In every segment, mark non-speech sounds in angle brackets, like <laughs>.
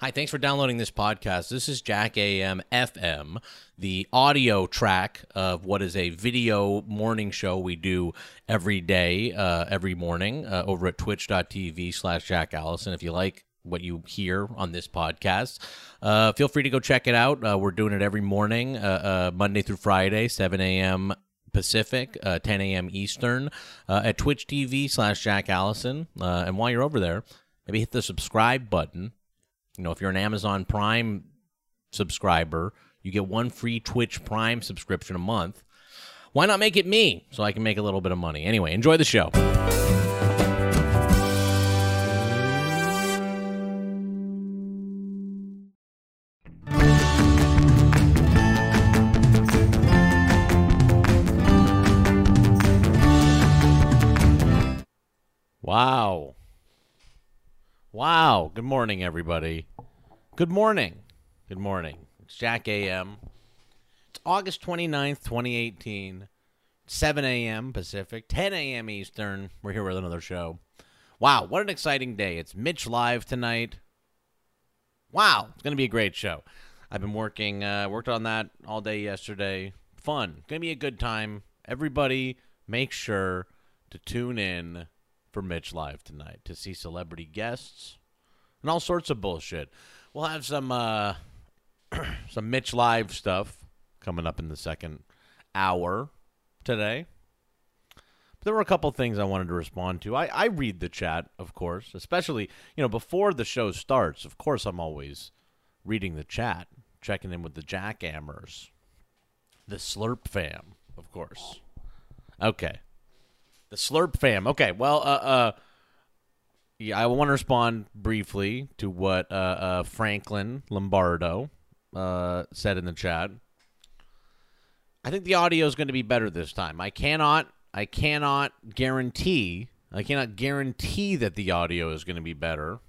Hi, thanks for downloading this podcast. This is Jack AM FM, the audio track of what is a video morning show we do every day, uh, every morning uh, over at twitch.tv slash Jack Allison. If you like what you hear on this podcast, uh, feel free to go check it out. Uh, we're doing it every morning, uh, uh, Monday through Friday, 7 a.m. Pacific, uh, 10 a.m. Eastern, uh, at Twitch TV slash Jack Allison. And while you're over there, maybe hit the subscribe button. You know, if you're an Amazon Prime subscriber, you get one free Twitch Prime subscription a month. Why not make it me so I can make a little bit of money? Anyway, enjoy the show. Wow. Good morning, everybody. Good morning. Good morning. It's Jack AM. It's August 29th, 2018, 7 a.m. Pacific, 10 a.m. Eastern. We're here with another show. Wow, what an exciting day. It's Mitch Live tonight. Wow, it's going to be a great show. I've been working, uh, worked on that all day yesterday. Fun. Going to be a good time. Everybody, make sure to tune in for Mitch Live tonight to see celebrity guests and all sorts of bullshit. We'll have some uh, <clears throat> some Mitch Live stuff coming up in the second hour today. But there were a couple things I wanted to respond to. I, I read the chat, of course, especially you know before the show starts. Of course, I'm always reading the chat, checking in with the jackammers, the Slurp fam, of course. Okay. The Slurp fam. Okay, well, uh, uh, yeah, I want to respond briefly to what uh, uh, Franklin Lombardo uh, said in the chat. I think the audio is going to be better this time. I cannot, I cannot guarantee, I cannot guarantee that the audio is going to be better,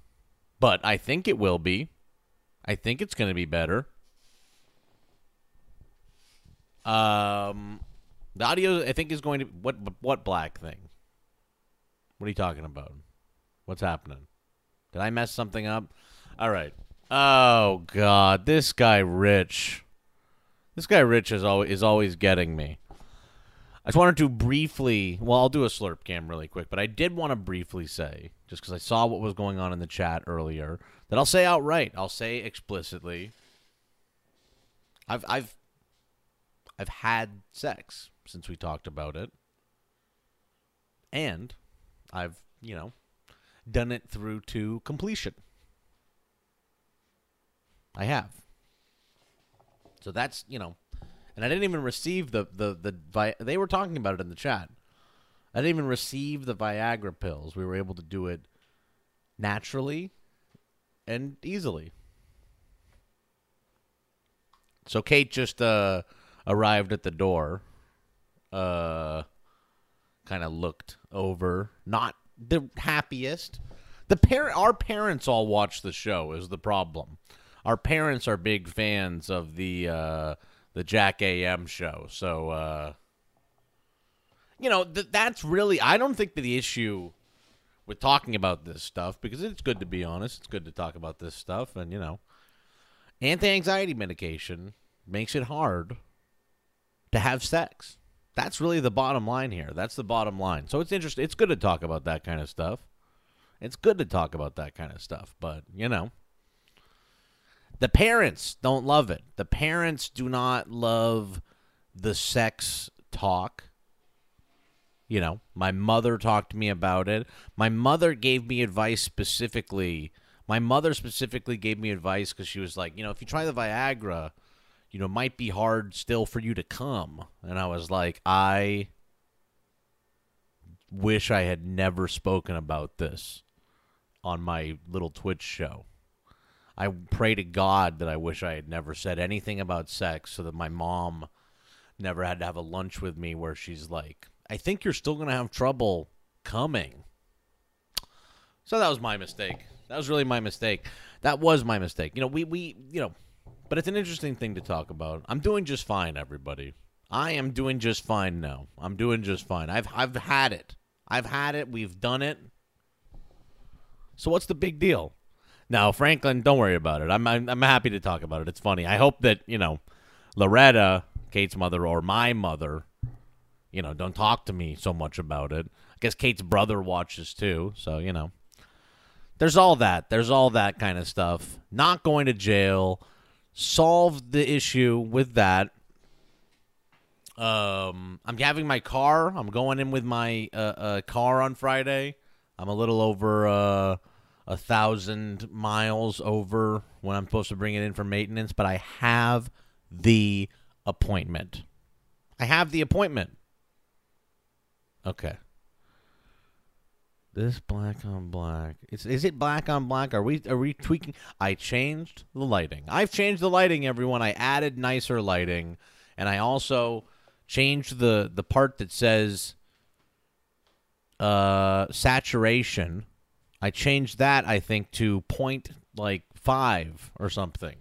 but I think it will be. I think it's going to be better. Um, the audio, I think, is going to what what black thing? What are you talking about? What's happening? Did I mess something up? All right. Oh God, this guy Rich. This guy Rich is always is always getting me. I just wanted to briefly. Well, I'll do a slurp cam really quick, but I did want to briefly say, just because I saw what was going on in the chat earlier, that I'll say outright. I'll say explicitly. I've I've I've had sex since we talked about it. And I've, you know, done it through to completion. I have. So that's, you know, and I didn't even receive the the the Vi- they were talking about it in the chat. I didn't even receive the Viagra pills. We were able to do it naturally and easily. So Kate just uh arrived at the door uh kind of looked over. Not the happiest. The parent our parents all watch the show is the problem. Our parents are big fans of the uh the jack am show so uh you know th- that's really i don't think that the issue with talking about this stuff because it's good to be honest it's good to talk about this stuff and you know anti-anxiety medication makes it hard to have sex. That's really the bottom line here. That's the bottom line. So it's interesting. It's good to talk about that kind of stuff. It's good to talk about that kind of stuff, but you know, the parents don't love it. The parents do not love the sex talk. You know, my mother talked to me about it. My mother gave me advice specifically. My mother specifically gave me advice because she was like, you know, if you try the Viagra, you know, might be hard still for you to come. And I was like, I wish I had never spoken about this on my little Twitch show. I pray to God that I wish I had never said anything about sex so that my mom never had to have a lunch with me where she's like, I think you're still going to have trouble coming. So that was my mistake. That was really my mistake. That was my mistake. You know, we, we you know, but it's an interesting thing to talk about. I'm doing just fine, everybody. I am doing just fine now. I'm doing just fine. I've I've had it. I've had it. We've done it. So what's the big deal? Now, Franklin, don't worry about it. I'm, I'm I'm happy to talk about it. It's funny. I hope that you know Loretta, Kate's mother, or my mother, you know, don't talk to me so much about it. I guess Kate's brother watches too, so you know. There's all that. There's all that kind of stuff. Not going to jail. Solved the issue with that. Um, I'm having my car. I'm going in with my uh, uh, car on Friday. I'm a little over uh, a thousand miles over when I'm supposed to bring it in for maintenance, but I have the appointment. I have the appointment. Okay. This black on black. Is is it black on black? Are we are we tweaking? I changed the lighting. I've changed the lighting, everyone. I added nicer lighting, and I also changed the the part that says uh saturation. I changed that I think to point like 5 or something.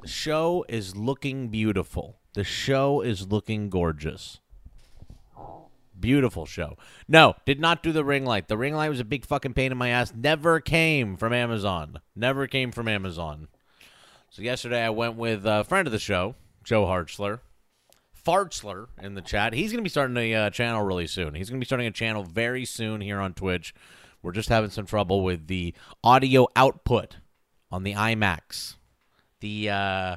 The show is looking beautiful. The show is looking gorgeous. Beautiful show. No, did not do the ring light. The ring light was a big fucking pain in my ass. Never came from Amazon. Never came from Amazon. So yesterday I went with a friend of the show, Joe Hartzler. Fartzler in the chat. He's going to be starting a uh, channel really soon. He's going to be starting a channel very soon here on Twitch. We're just having some trouble with the audio output on the iMac. The uh,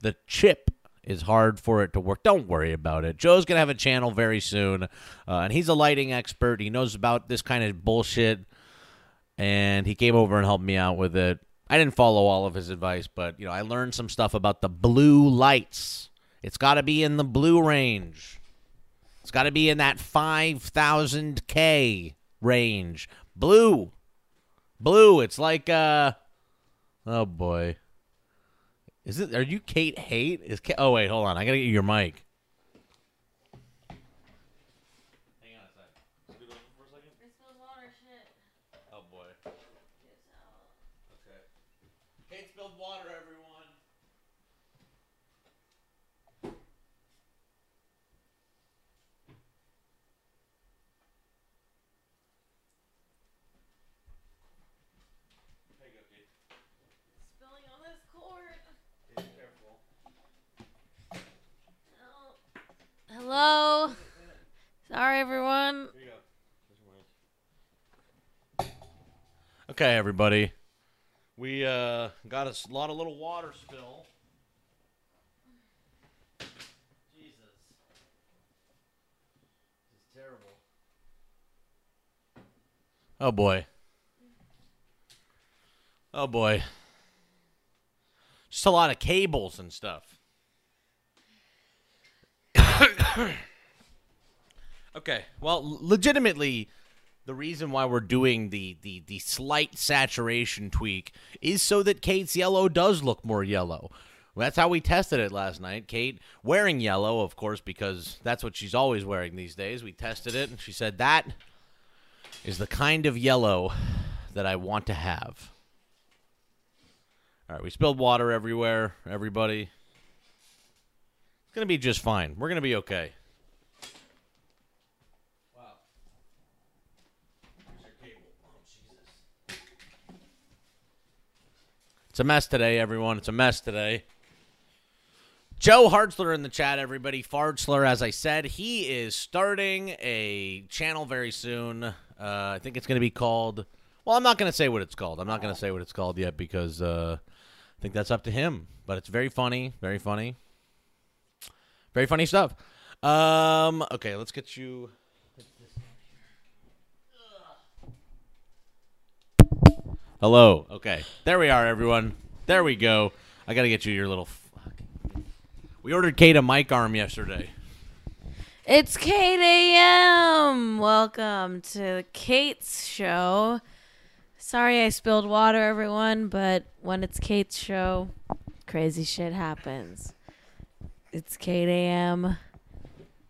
the chip is hard for it to work. Don't worry about it. Joe's gonna have a channel very soon, uh, and he's a lighting expert. He knows about this kind of bullshit, and he came over and helped me out with it. I didn't follow all of his advice, but you know, I learned some stuff about the blue lights. It's got to be in the blue range. It's got to be in that 5000K range. Blue. Blue. It's like uh Oh boy. Is it are you Kate Hate? Is Kate, Oh wait, hold on. I got to get you your mic. Hang on a second. Scoot over for a second. I spilled water, shit. Oh boy. Okay. Kate spilled water, everyone. There you go, Kate. Spilling on this cord. Be careful. Oh. Hello. Sorry, everyone. Here you go. There's your mic. Okay, everybody. We uh, got a lot of little water spill. Jesus. This is terrible. Oh boy. Oh boy. Just a lot of cables and stuff. <clears throat> okay. Well, legitimately, the reason why we're doing the, the, the slight saturation tweak is so that Kate's yellow does look more yellow. That's how we tested it last night. Kate wearing yellow, of course, because that's what she's always wearing these days. We tested it, and she said that is the kind of yellow that I want to have. All right, we spilled water everywhere, everybody. It's going to be just fine. We're going to be okay. Wow. Here's your cable. Oh. It's a mess today, everyone. It's a mess today. Joe Hartzler in the chat, everybody. Fartzler, as I said, he is starting a channel very soon. Uh, I think it's going to be called. Well, I'm not going to say what it's called. I'm not going to say what it's called yet because uh, I think that's up to him. But it's very funny, very funny, very funny stuff. Um, okay, let's get you. Hello. Okay, there we are, everyone. There we go. I got to get you your little. Fuck. We ordered Kate a mic arm yesterday. It's Kate AM. Welcome to Kate's show. Sorry I spilled water, everyone, but when it's Kate's show, crazy shit happens. It's Kate AM.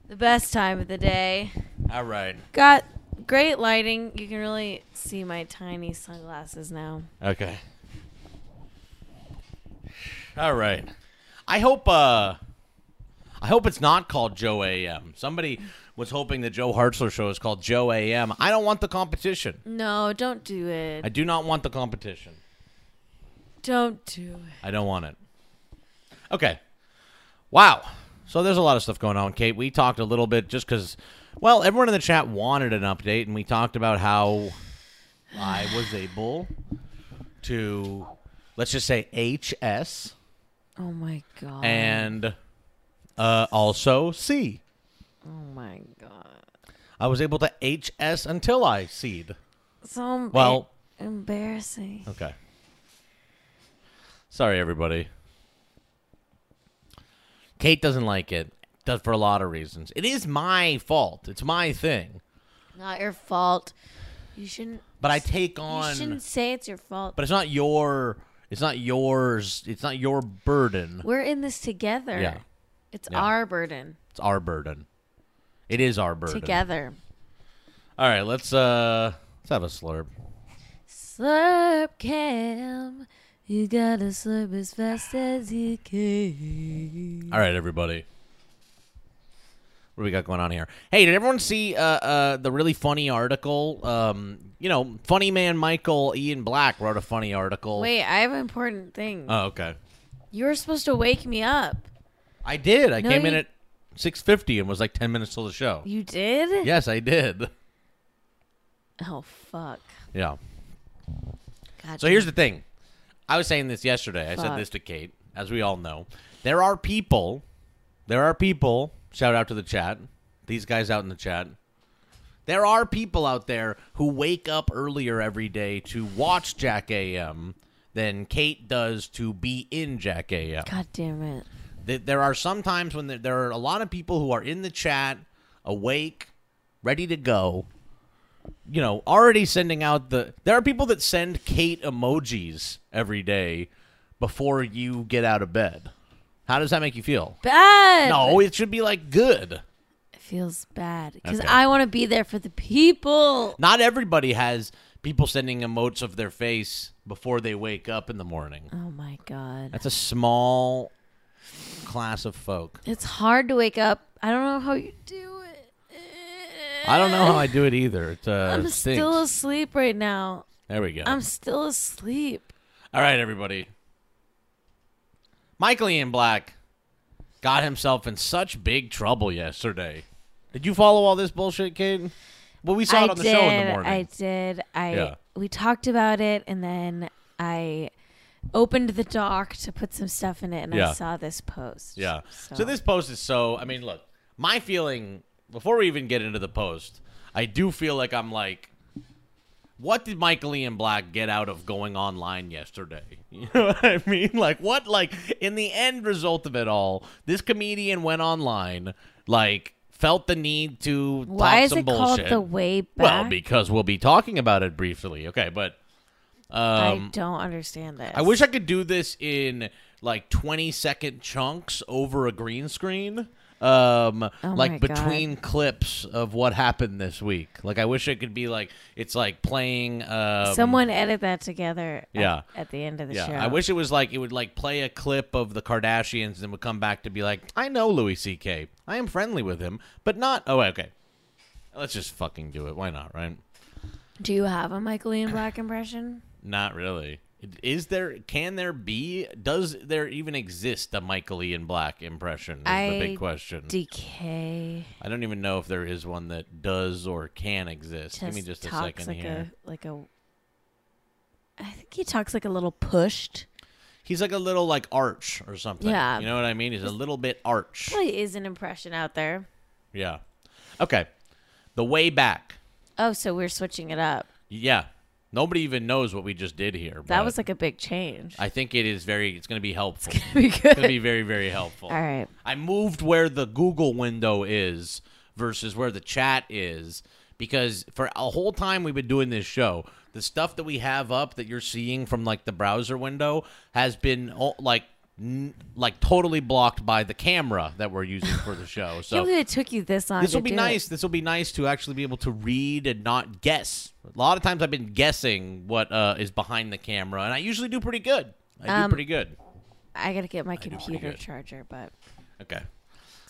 The best time of the day. All right. Got great lighting. You can really see my tiny sunglasses now. Okay. All right. I hope uh I hope it's not called Joe AM. Somebody was hoping the Joe Hartzler show is called Joe AM. I don't want the competition. No, don't do it. I do not want the competition. Don't do it. I don't want it. Okay. Wow. So there's a lot of stuff going on, Kate. We talked a little bit just because, well, everyone in the chat wanted an update, and we talked about how I was able to, let's just say, HS Oh my god. and uh, also C. oh my god. I was able to HS until I seed. So Well- embarrassing. Okay. Sorry, everybody. Kate doesn't like it. Does for a lot of reasons. It is my fault. It's my thing. Not your fault. You shouldn't. But I take on. You shouldn't say it's your fault. But it's not your. It's not yours. It's not your burden. We're in this together. Yeah. It's Yeah. our burden It's our burden. It is our burden. together. All right, let's uh let's have a slurp. Slurp cam. You gotta slurp as fast as you can. All right, everybody. What do we got going on here? Hey, did everyone see uh, uh, the really funny article? Um, you know, funny man Michael Ian Black wrote a funny article. Wait, I have an important thing. Oh, okay. you were supposed to wake me up. I did. I No, came in you- at six fifty and was like ten minutes till the show. You did? Yes, I did. Oh fuck. Yeah. God So here's the thing. I was saying this yesterday. I said this to Kate, as we all know. There are people, there are people, shout out to the chat, these guys out in the chat. There are people out there who wake up earlier every day to watch Jack AM than Kate does to be in Jack AM. God damn it. There are some times when there, there are a lot of people who are in the chat, awake, ready to go. You know, already sending out the. There are people that send Kate emojis every day before you get out of bed. How does that make you feel? Bad. No, it should be like good. It feels bad because Okay. I want to be there for the people. Not everybody has people sending emotes of their face before they wake up in the morning. Oh my god. That's a small class of folk. It's hard to wake up. I don't know how you do. I don't know how I do it either. It, uh, I'm stinks. still asleep right now. There we go. I'm still asleep. All right, everybody. Michael Ian Black got himself in such big trouble yesterday. Did you follow all this bullshit, Kate? Well, we saw I it on the did. show in the morning. I did. I Yeah. we talked about it and then I opened the doc to put some stuff in it and Yeah. I saw this post. yeah. So. this post is so. I mean, look, my feeling before we even get into the post, I do feel like I'm like, what did Michael Ian Black get out of going online yesterday? <laughs> You know what I mean? Like, what? Like, in the end result of it all, this comedian went online, like, felt the need to Why talk is some it bullshit. called the way back? Well, because we'll be talking about it briefly. Okay, but I um, don't understand this. I wish I could do this in like 20 second chunks over a green screen. Um, Oh like God. between clips of what happened this week. Like I wish it could be like it's like playing. Um, someone edit that together. at- Yeah. At, the end of the Yeah, show. I wish it was like it would like play a clip of the Kardashians and would come back to be like, I know Louis C.K. I am friendly with him, but not. Oh, okay. Let's just fucking do it. Why not? Right? Do you have a Michael Ian Black impression? Not really. Is there? Can there be? Does there even exist a Michael Ian Black impression? Is the big question. Decay. I don't even know if there is one that does or can exist. Give me just a second like here. a like a. I think he talks like a little pushed. He's like a little like arch or something. Yeah. You know what I mean? He's a little bit arch. Probably is an impression out there. Yeah. Okay. The way back. Oh, so we're switching it up. Yeah. Nobody even knows what we just did here. That was like a big change. I think it is very. It's going to be helpful. It's going to Be good. it's going to be very very helpful. All right. I moved where the Google window is versus where the chat is because for a whole time we've been doing this show, the stuff that we have up that you're seeing from like the browser window has been like n- like totally blocked by the camera that we're using for the show. <sighs> So it took you this long. this will be do nice. It. This will be nice to actually be able to read and not guess. A lot of times I've been guessing what uh, is behind the camera, and I usually do pretty good. I do Um, pretty good. I gotta get my do computer charger, but Okay.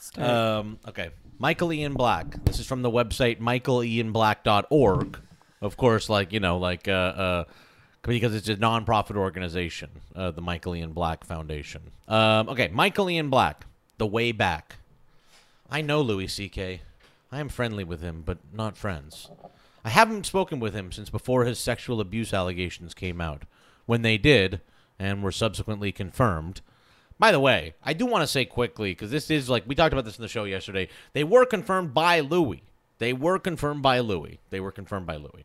start. Um, okay. Michael Ian Black. This is from the website michaelianblack.org. Of course, like, you know, like uh, uh, because it's a nonprofit organization, uh, the Michael Ian Black Foundation. Um, okay, Michael Ian Black, The Way Back. I know Louis C.K. I am friendly with him, but not friends. I haven't spoken with him since before his sexual abuse allegations came out. When they did, and were subsequently confirmed. By the way, I do want to say quickly, because this is like, we talked about this in the show yesterday. They were confirmed by Louis. They were confirmed by Louis. They were confirmed by Louis.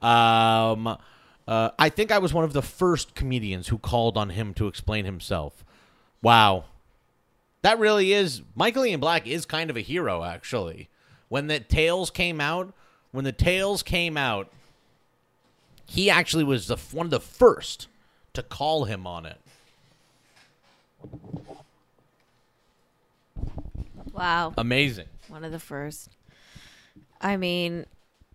Um, uh, I think I was one of the first comedians who called on him to explain himself. Wow. That really is. Michael Ian Black is kind of a hero, actually. When the Tales came out, when the Tales came out, he actually was the one of the first to call him on it. Wow. Amazing. One of the first. I mean,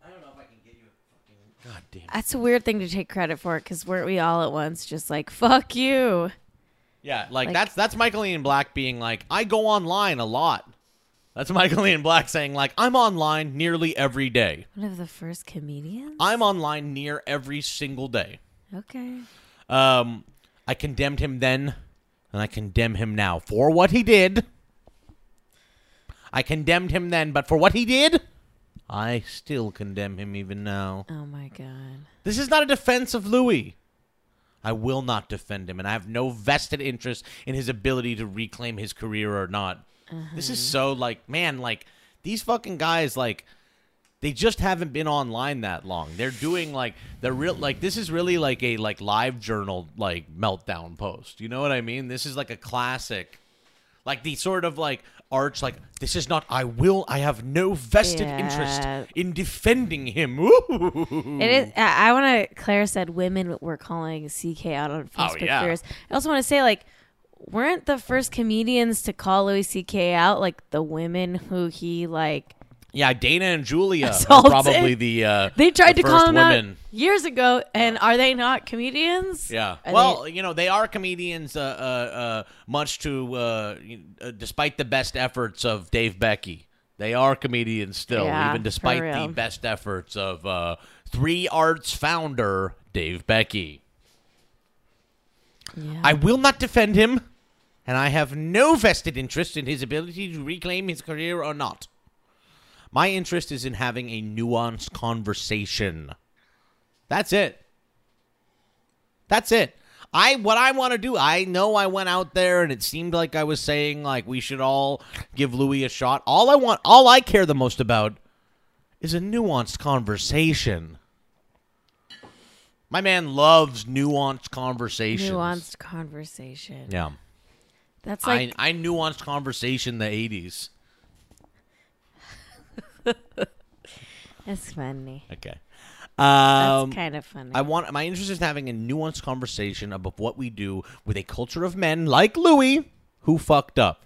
I don't know if I can get you a fucking. God damn. that's a weird thing to take credit for because weren't we all at once just like, fuck you? Yeah, like, Like- that's that's Michael Ian Black being like, I go online a lot. That's <laughs> Michael Ian Black saying like, I'm online nearly every day. One of the first comedians? I'm online near every single day. Okay. Um, I condemned him then, and I condemn him now for what he did. I condemned him then, but for what he did, I still condemn him even now. Oh my God. This is not a defense of Louis. I will not defend him, and I have no vested interest in his ability to reclaim his career or not. This is uh-huh. so like, man, like these fucking guys, like they just haven't been online that long. They're doing like they're real, like this is really like a like live journal like meltdown post. You know what I mean? This is like a classic, like the sort of like arch, like this is not. I will. I have no vested Yeah. interest in defending him. Ooh. It is. I, I want to. Claire said women were calling CK out on oh, Facebook Oh, yeah. fears. I also want to say, like, weren't the first comedians to call Louis CK out like the women who he like? Yeah, Dana and Julia are probably the uh, They tried the to call him women. out years ago, and are they not comedians? Yeah. Are well, you know, they are comedians, uh, uh, uh, much to, uh, uh, despite the best efforts of Dave Becky. They are comedians still, Yeah, even despite the best efforts of uh, Three Arts founder Dave Becky. Yeah. I will not defend him, and I have no vested interest in his ability to reclaim his career or not. My interest is in having a nuanced conversation. That's it. That's it. I what I want to do. I know I went out there and it seemed like I was saying like we should all give Louis a shot. All I want, all I care the most about is a nuanced conversation. My man loves nuanced conversations. Nuanced conversation. Yeah. That's like I, I nuanced conversation the 80s. <laughs> That's funny. Okay. Um, That's kind of funny. I want my interest is having a nuanced conversation about what we do with a culture of men like Louis who fucked up.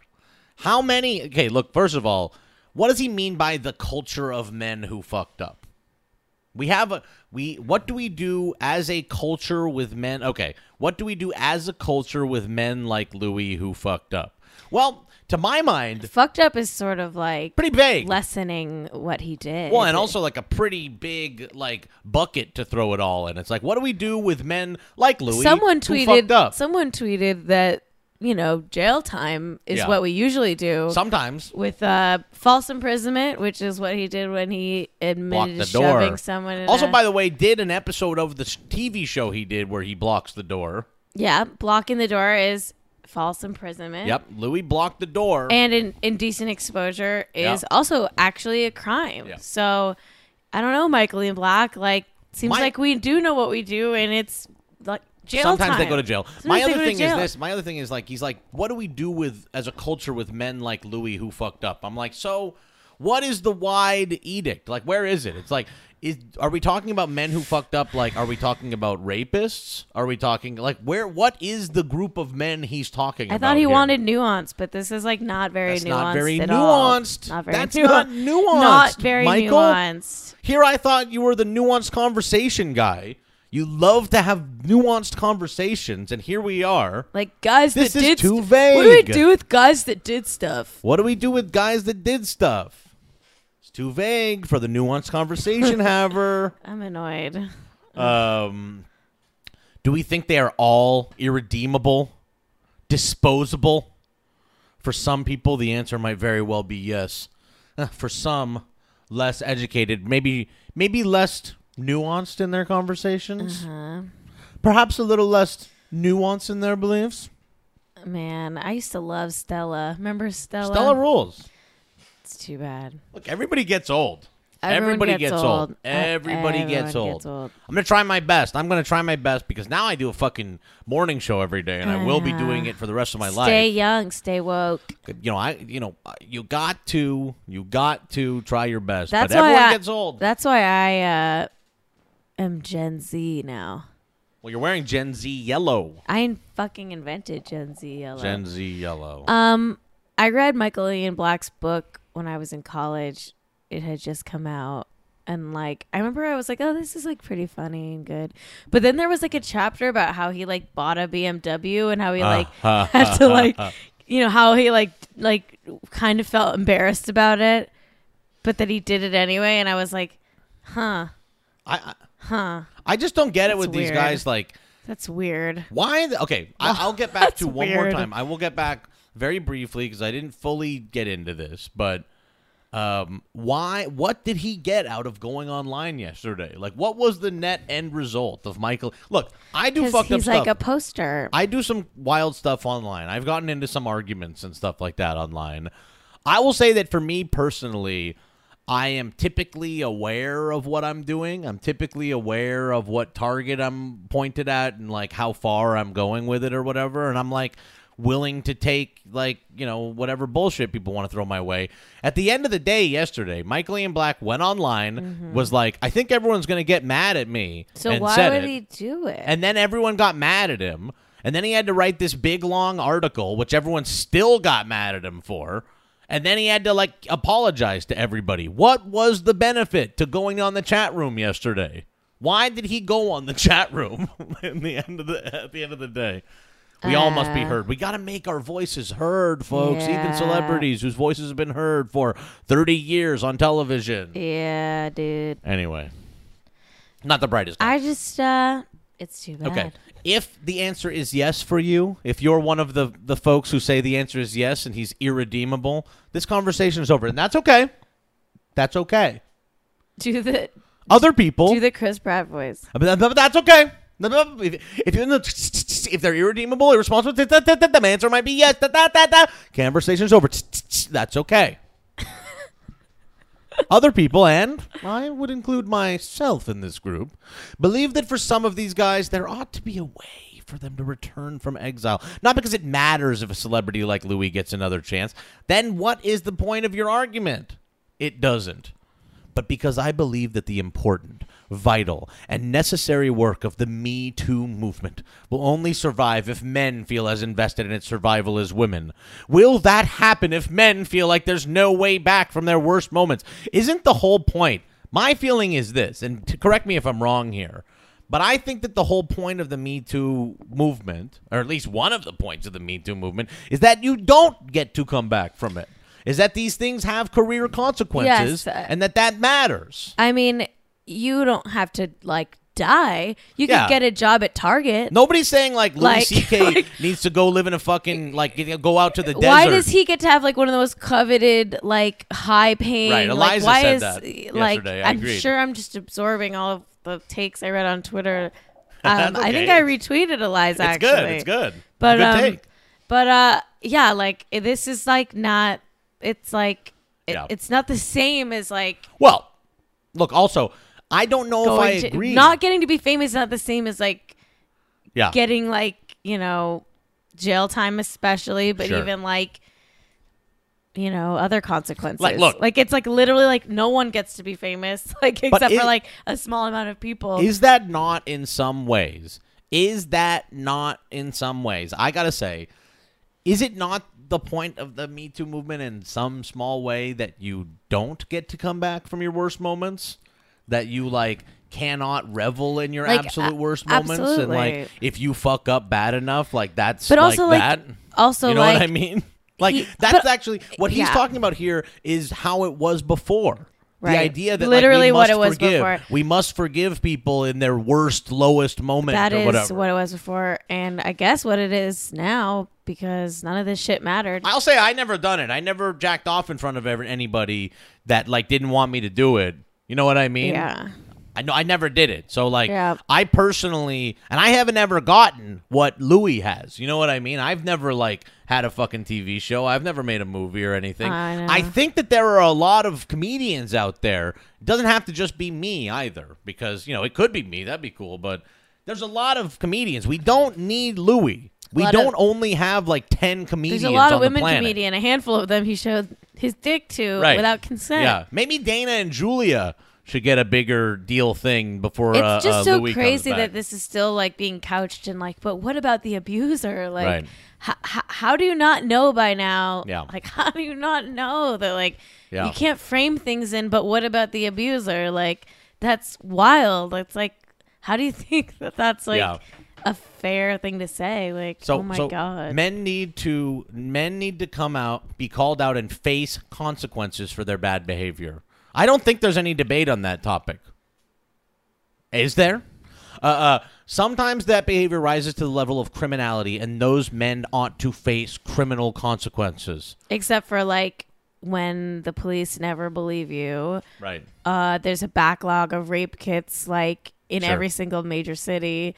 How many? Okay, look. First of all, what does he mean by the culture of men who fucked up? We have a we. What do we do as a culture with men? Okay, what do we do as a culture with men like Louis who fucked up? Well, to my mind, Fucked up is sort of like pretty vague. lessening what he did. Well, and also like a pretty big like bucket to throw it all in. It's like, what do we do with men like Louis? someone tweeted. Someone tweeted that you know jail time is Yeah. what we usually do. Sometimes. with uh, false imprisonment, which is what he did when he admitted the to door. someone. In Also, a- by the way, did an episode of the TV show he did where he blocks the door. yeah, blocking the door is false imprisonment. Yep, Louis blocked the door. and in, indecent exposure is Yeah. also actually a crime. Yeah. So I don't know, Michael Ian Black. Like, seems My- like we do know what we do, and it's like jail Sometimes they go to jail. Sometimes my other thing is this. My other thing is like he's like, what do we do with as a culture with men like Louis who fucked up? I'm like, so what is the wide edict? Like, where is it? It's like, is are we talking about men who fucked up? Like, are we talking about rapists? Are we talking like where? What is the group of men he's talking I about? thought he here? wanted nuance, but this is like not very That's nuanced. not very at all. nuanced. Not very That's nuanced. not nuanced, Not very Michael. nuanced. Here, I thought you were the nuanced conversation guy. You love to have nuanced conversations, and here we are. Like guys This that is did. too What do we do with guys that did stuff? What do we do with guys that did stuff? Too vague for the nuanced conversation <laughs> haver. I'm annoyed. Um, Do we think they are all irredeemable, disposable? For some people, the answer might very well be yes. Uh, For some, less educated, maybe maybe less nuanced in their conversations, Uh-huh. perhaps a little less nuance in their beliefs. Man, I used to love Stella. Remember Stella? Stella rules. It's too bad. Look, everybody gets old. Everyone Everybody gets gets, old. old. Everybody gets everyone old. gets old. I'm gonna try my best. I'm gonna try my best because now I do a fucking morning show every day, and I will be doing Uh, it for the rest of my Stay life. Stay young, stay woke. You know, I, you know, uh, you got to, you got to try your best. That's but why everyone I- gets old. That's why I uh, am Gen Z now. well, you're wearing Gen Z yellow. I fucking invented Gen Z yellow. Gen Z yellow. Um, I read Michael Ian Black's book when I was in college. It had just come out. And like I remember I was like, "Oh, this is like pretty funny and good." But then there was like a chapter about how he like bought a BMW and how he ah, like <laughs> had to like you know, how he like like kind of felt embarrassed about it, but that he did it anyway and I was like, "Huh. I, I, Huh. I just don't get it That's with these guys. Like, That's weird." Why? The, okay, I, I'll get <laughs> back to one more time. I will get back very briefly because I didn't fully get into this. But um, why? What did he get out of going online yesterday? Like, what was the net end result of Michael? Look, I do fucked up he's stuff. like a poster. I do some wild stuff online. I've gotten into some arguments and stuff like that online. I will say that for me personally, I am typically aware of what I'm doing. I'm typically aware of what target I'm pointed at and like how far I'm going with it or whatever. And I'm like willing to take like, you know, whatever bullshit people want to throw my way. At the end of the day yesterday, Michael Ian Black went online, mm-hmm. was like, I think everyone's gonna get mad at me. so why would it. he do it? And then everyone got mad at him. And then he had to write this big long article, which everyone still got mad at him for. And then he had to like apologize to everybody. What was the benefit to going on the chat room yesterday? Why did he go on the <laughs> chat room <laughs> in the end of the at the end of the day? We all must be Uh. heard. We got to make our voices heard, folks. Even celebrities whose voices have been heard for 30 years on television. yeah, dude. Anyway, not the brightest. guy. I just uh it's too bad. Okay. If the answer is yes for you, if you're one of the the folks who say the answer is yes and he's irredeemable, this conversation is over, and that's okay. That's okay. Do the Other people, do the Chris Pratt voice. but that's okay. If, if the, if they're irredeemable, irresponsible, the answer might be yes. Da, da, da, da. Conversation's over. That's okay. <laughs> Other people, and I would include myself in this group, believe that for some of these guys, there ought to be a way for them to return from exile. Not because it matters if a celebrity like Louis gets another chance. Then what is the point of your argument? It doesn't but because I believe that the important, vital, and necessary work of the Me Too movement will only survive if men feel as invested in its survival as women. Will that happen if men feel like there's no way back from their worst moments? Isn't the whole point? My feeling is this, and correct me if I'm wrong here. But I think that the whole point of the Me Too movement, or at least one of the points of the Me Too movement, is that you don't get to come back from it. Is that these things have career consequences Yes, uh, and that that matters. I mean, you don't have to like die. You Yeah. could get a job at Target. Nobody's saying like Louis Like- C.K. <laughs> like- needs to go live in a fucking like go out to the desert. Why does he get to have like one of the most coveted, like high paying? Right, like, Eliza why said is that like? yesterday, I I'm agreed. sure I'm just absorbing all of the takes I read on Twitter. <laughs> Um, That's I think. I retweeted Eliza. It's actually, good. It's good. But good um, but uh, yeah, like this is like not. It's like it, Yeah. it's not the same as like Well, look. Also, I don't know if I to agree. not getting to be famous. is Not the same as like yeah. getting like you know jail time especially but Sure. even like you know other consequences Like, look- like it's like literally like no one gets to be famous <laughs> like except it- for like a small amount of people Is that not in some ways? Is that not in some ways? I gotta say, is it not the point of the Me Too movement in some small way that you don't get to come back from your worst moments? That you like cannot revel in your Like, absolute worst moments, and like if you fuck up bad enough, like that's But also, like, that. also you know like what I mean? <laughs> Like he- that's but- actually what he's yeah. talking about here is how it was before. The idea that Literally like, we what it was forgive. before. We must forgive people in their worst, lowest moment That is whatever. what it was before, and I guess what it is now because none of this shit mattered. I'll say I never done it. I never jacked off in front of ever, anybody that like didn't want me to do it. You know what I mean? yeah. I know I never did it. So like Yeah. I personally and I haven't ever gotten what Louis has. You know what I mean? I've never like had a fucking TV show. I've never made a movie or anything. I know. think that there are a lot of comedians out there. It doesn't have to just be me either because, you know, it could be me. That'd be cool, but there's a lot of comedians. We don't need Louis. We don't of- only have like 10 comedians There's a lot of women comedian. A handful of them he showed his dick to Right. without consent. Yeah, maybe Dana and Julia should get a bigger deal thing before It's uh, just uh, so Louis crazy that this is still like being couched in like, but what about the abuser? Like, Right. h- h- how do you not know by now? Yeah. Like, <laughs> how do you not know that like Yeah. you can't frame things in? But what about the abuser? Like, that's wild. It's like, how do you <laughs> think that that's like Yeah. A fair thing to say? Like, So, oh my so god. men need to men need to come out, be called out, and face consequences for their bad behavior. I don't think there's any debate on that topic. Is there? Uh, uh, sometimes that behavior rises to the level of criminality, and those men ought to face criminal consequences. Except for like when the police never believe you. Right. Uh, there's a backlog of rape kits like in Sure. every single major city,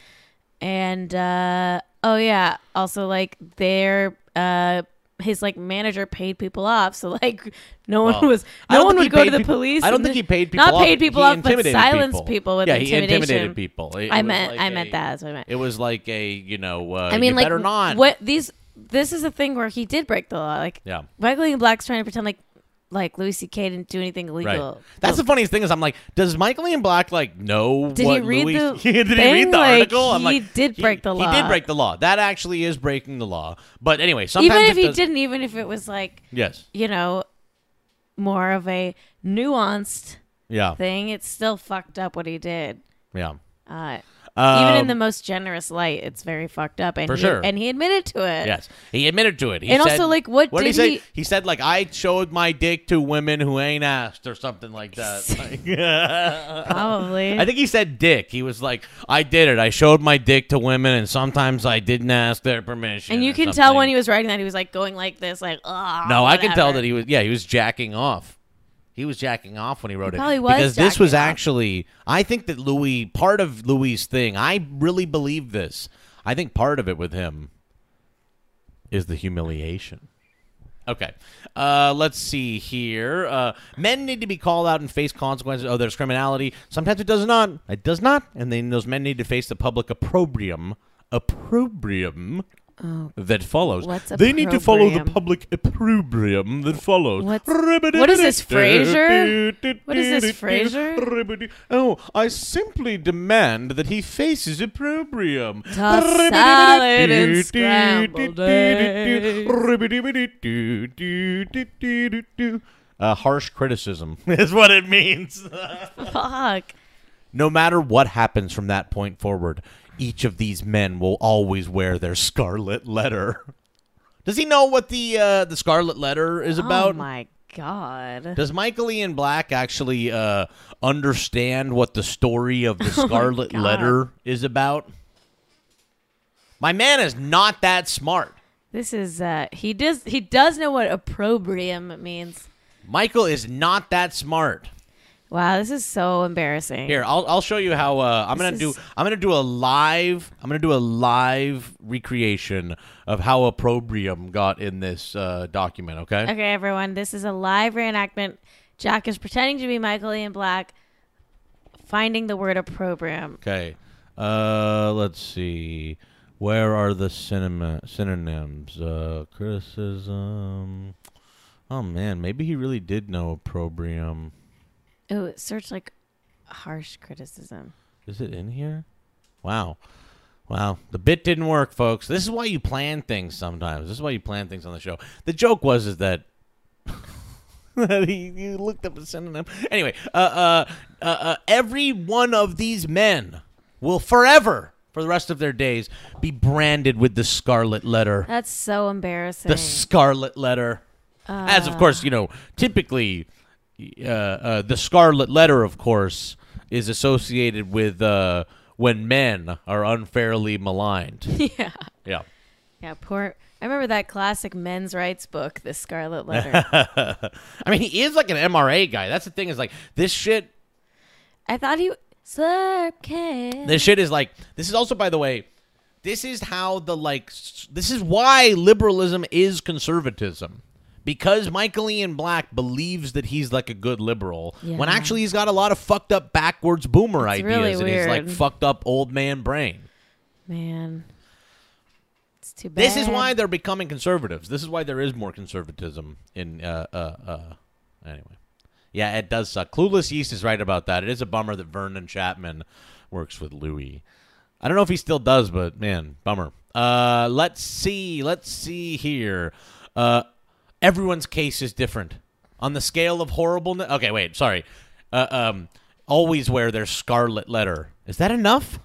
and uh, oh yeah, also like their uh, his like manager paid people off, so <laughs> like no one Well, was I no don't one think would he go to paid the police. I don't and think he paid not people off. paid people He off, but intimidated silenced people. with yeah, he intimidated people. It- it I was meant like I a- meant that. That's what I meant. It was like a you know. Uh, I mean, you like better not. what these. This is a thing where he did break the law. Like Yeah. Michael Ian Black's trying to pretend like like Louis C.K. didn't do anything Right. illegal. That's the funniest thing is I'm like, does Michael Ian Black like know Did he read Louis? the <laughs> did he read the Like, article? I'm he like, did break the law. He did break the law. That actually is breaking the law. But anyway, sometimes even if he does- didn't, even if it was like Yes. you know more of a nuanced Yeah. thing, it's still fucked up what he did. Yeah. Uh, Um, even in the most generous light, it's very fucked up, and For he, sure. and he admitted to it. Yes, he admitted to it. He And said- also, like, what did he did say? he- He said like I showed my dick to women who ain't asked or something like that. <laughs> Like- <laughs> Probably. I think he said dick. He was like, I did it. I showed my dick to women, and sometimes I didn't ask their permission. and you can tell when he was writing that he was like going like this, like oh. No, I can tell that he was. Yeah, he was jacking off. He was jacking off when he wrote He it. probably was because this was off. actually. I think that Louis part of Louis's thing. I really believe this. I think part of it with him is the humiliation. Okay, uh, let's see here. Uh, men need to be called out and face consequences. Oh, there's criminality. Sometimes it does not. It does not, and then those men need to face the public opprobrium. Opprobrium. That follows. Oh. They need to follow the public opprobrium that follows. What's- what is this, Frasier? What is this, Frasier? Oh, I simply demand that he faces opprobrium. Toss salad and scrambled Uh, harsh criticism is what it means. Fuck. no matter what happens from that point forward, each of these men will always wear their scarlet letter. <laughs> Does he know what the uh, the scarlet letter is about? Oh my god. Does Michael Ian Black actually uh, understand what the story of the <laughs> Scarlet God. Letter is about? My man is not that smart. This is uh he does he does know what opprobrium means. Michael is not that smart. Wow, this is so embarrassing. Here, I'll, I'll show you how uh, I'm gonna do. I'm gonna do a live. I'm gonna do a live recreation of how opprobrium got in this uh, document. Okay. Okay, everyone, this is a live reenactment. Jack is pretending to be Michael Ian Black, finding the word opprobrium. Okay. Uh, let's see. Where are the cinema synonyms? Uh, criticism. Oh man, maybe he really did know opprobrium. Oh, search like harsh criticism. Is it in here? Wow. Wow. The bit didn't work, folks. This is why you plan things sometimes. This is why you plan things on the show. The joke was is that <laughs> that he you looked up a synonym. Anyway, uh, uh, uh, uh, every one of these men will forever, for the rest of their days, be branded with the scarlet letter. That's so embarrassing. The scarlet letter. As of course, you know, typically uh, uh, the Scarlet Letter, of course, is associated with uh, when men are unfairly maligned. <laughs> yeah. Yeah. Yeah, poor. I remember that classic men's rights book, The Scarlet <laughs> Letter. I mean, he is like an MRA guy. That's the thing. Is like this shit. I thought he slurp can. This shit is like. This is also, by the way, this is how the like. This is why liberalism is conservatism. Because Michael Ian Black believes that he's like a good liberal, when actually he's got a lot of fucked up backwards boomer It's ideas really in his like fucked up old man brain. Man, it's too bad. This is why they're becoming conservatives. This is why there is more conservatism in. Uh, uh, uh, anyway, yeah, it does suck. Clueless Yeast is right about that. It is a bummer that Vernon Chatman works with Louis. I don't know if he still does, but man, bummer. Uh, let's see. Let's see here. Uh, everyone's case is different on the scale of horribleness. Okay, wait. Sorry. Uh, um, always wear their scarlet letter. Is that enough,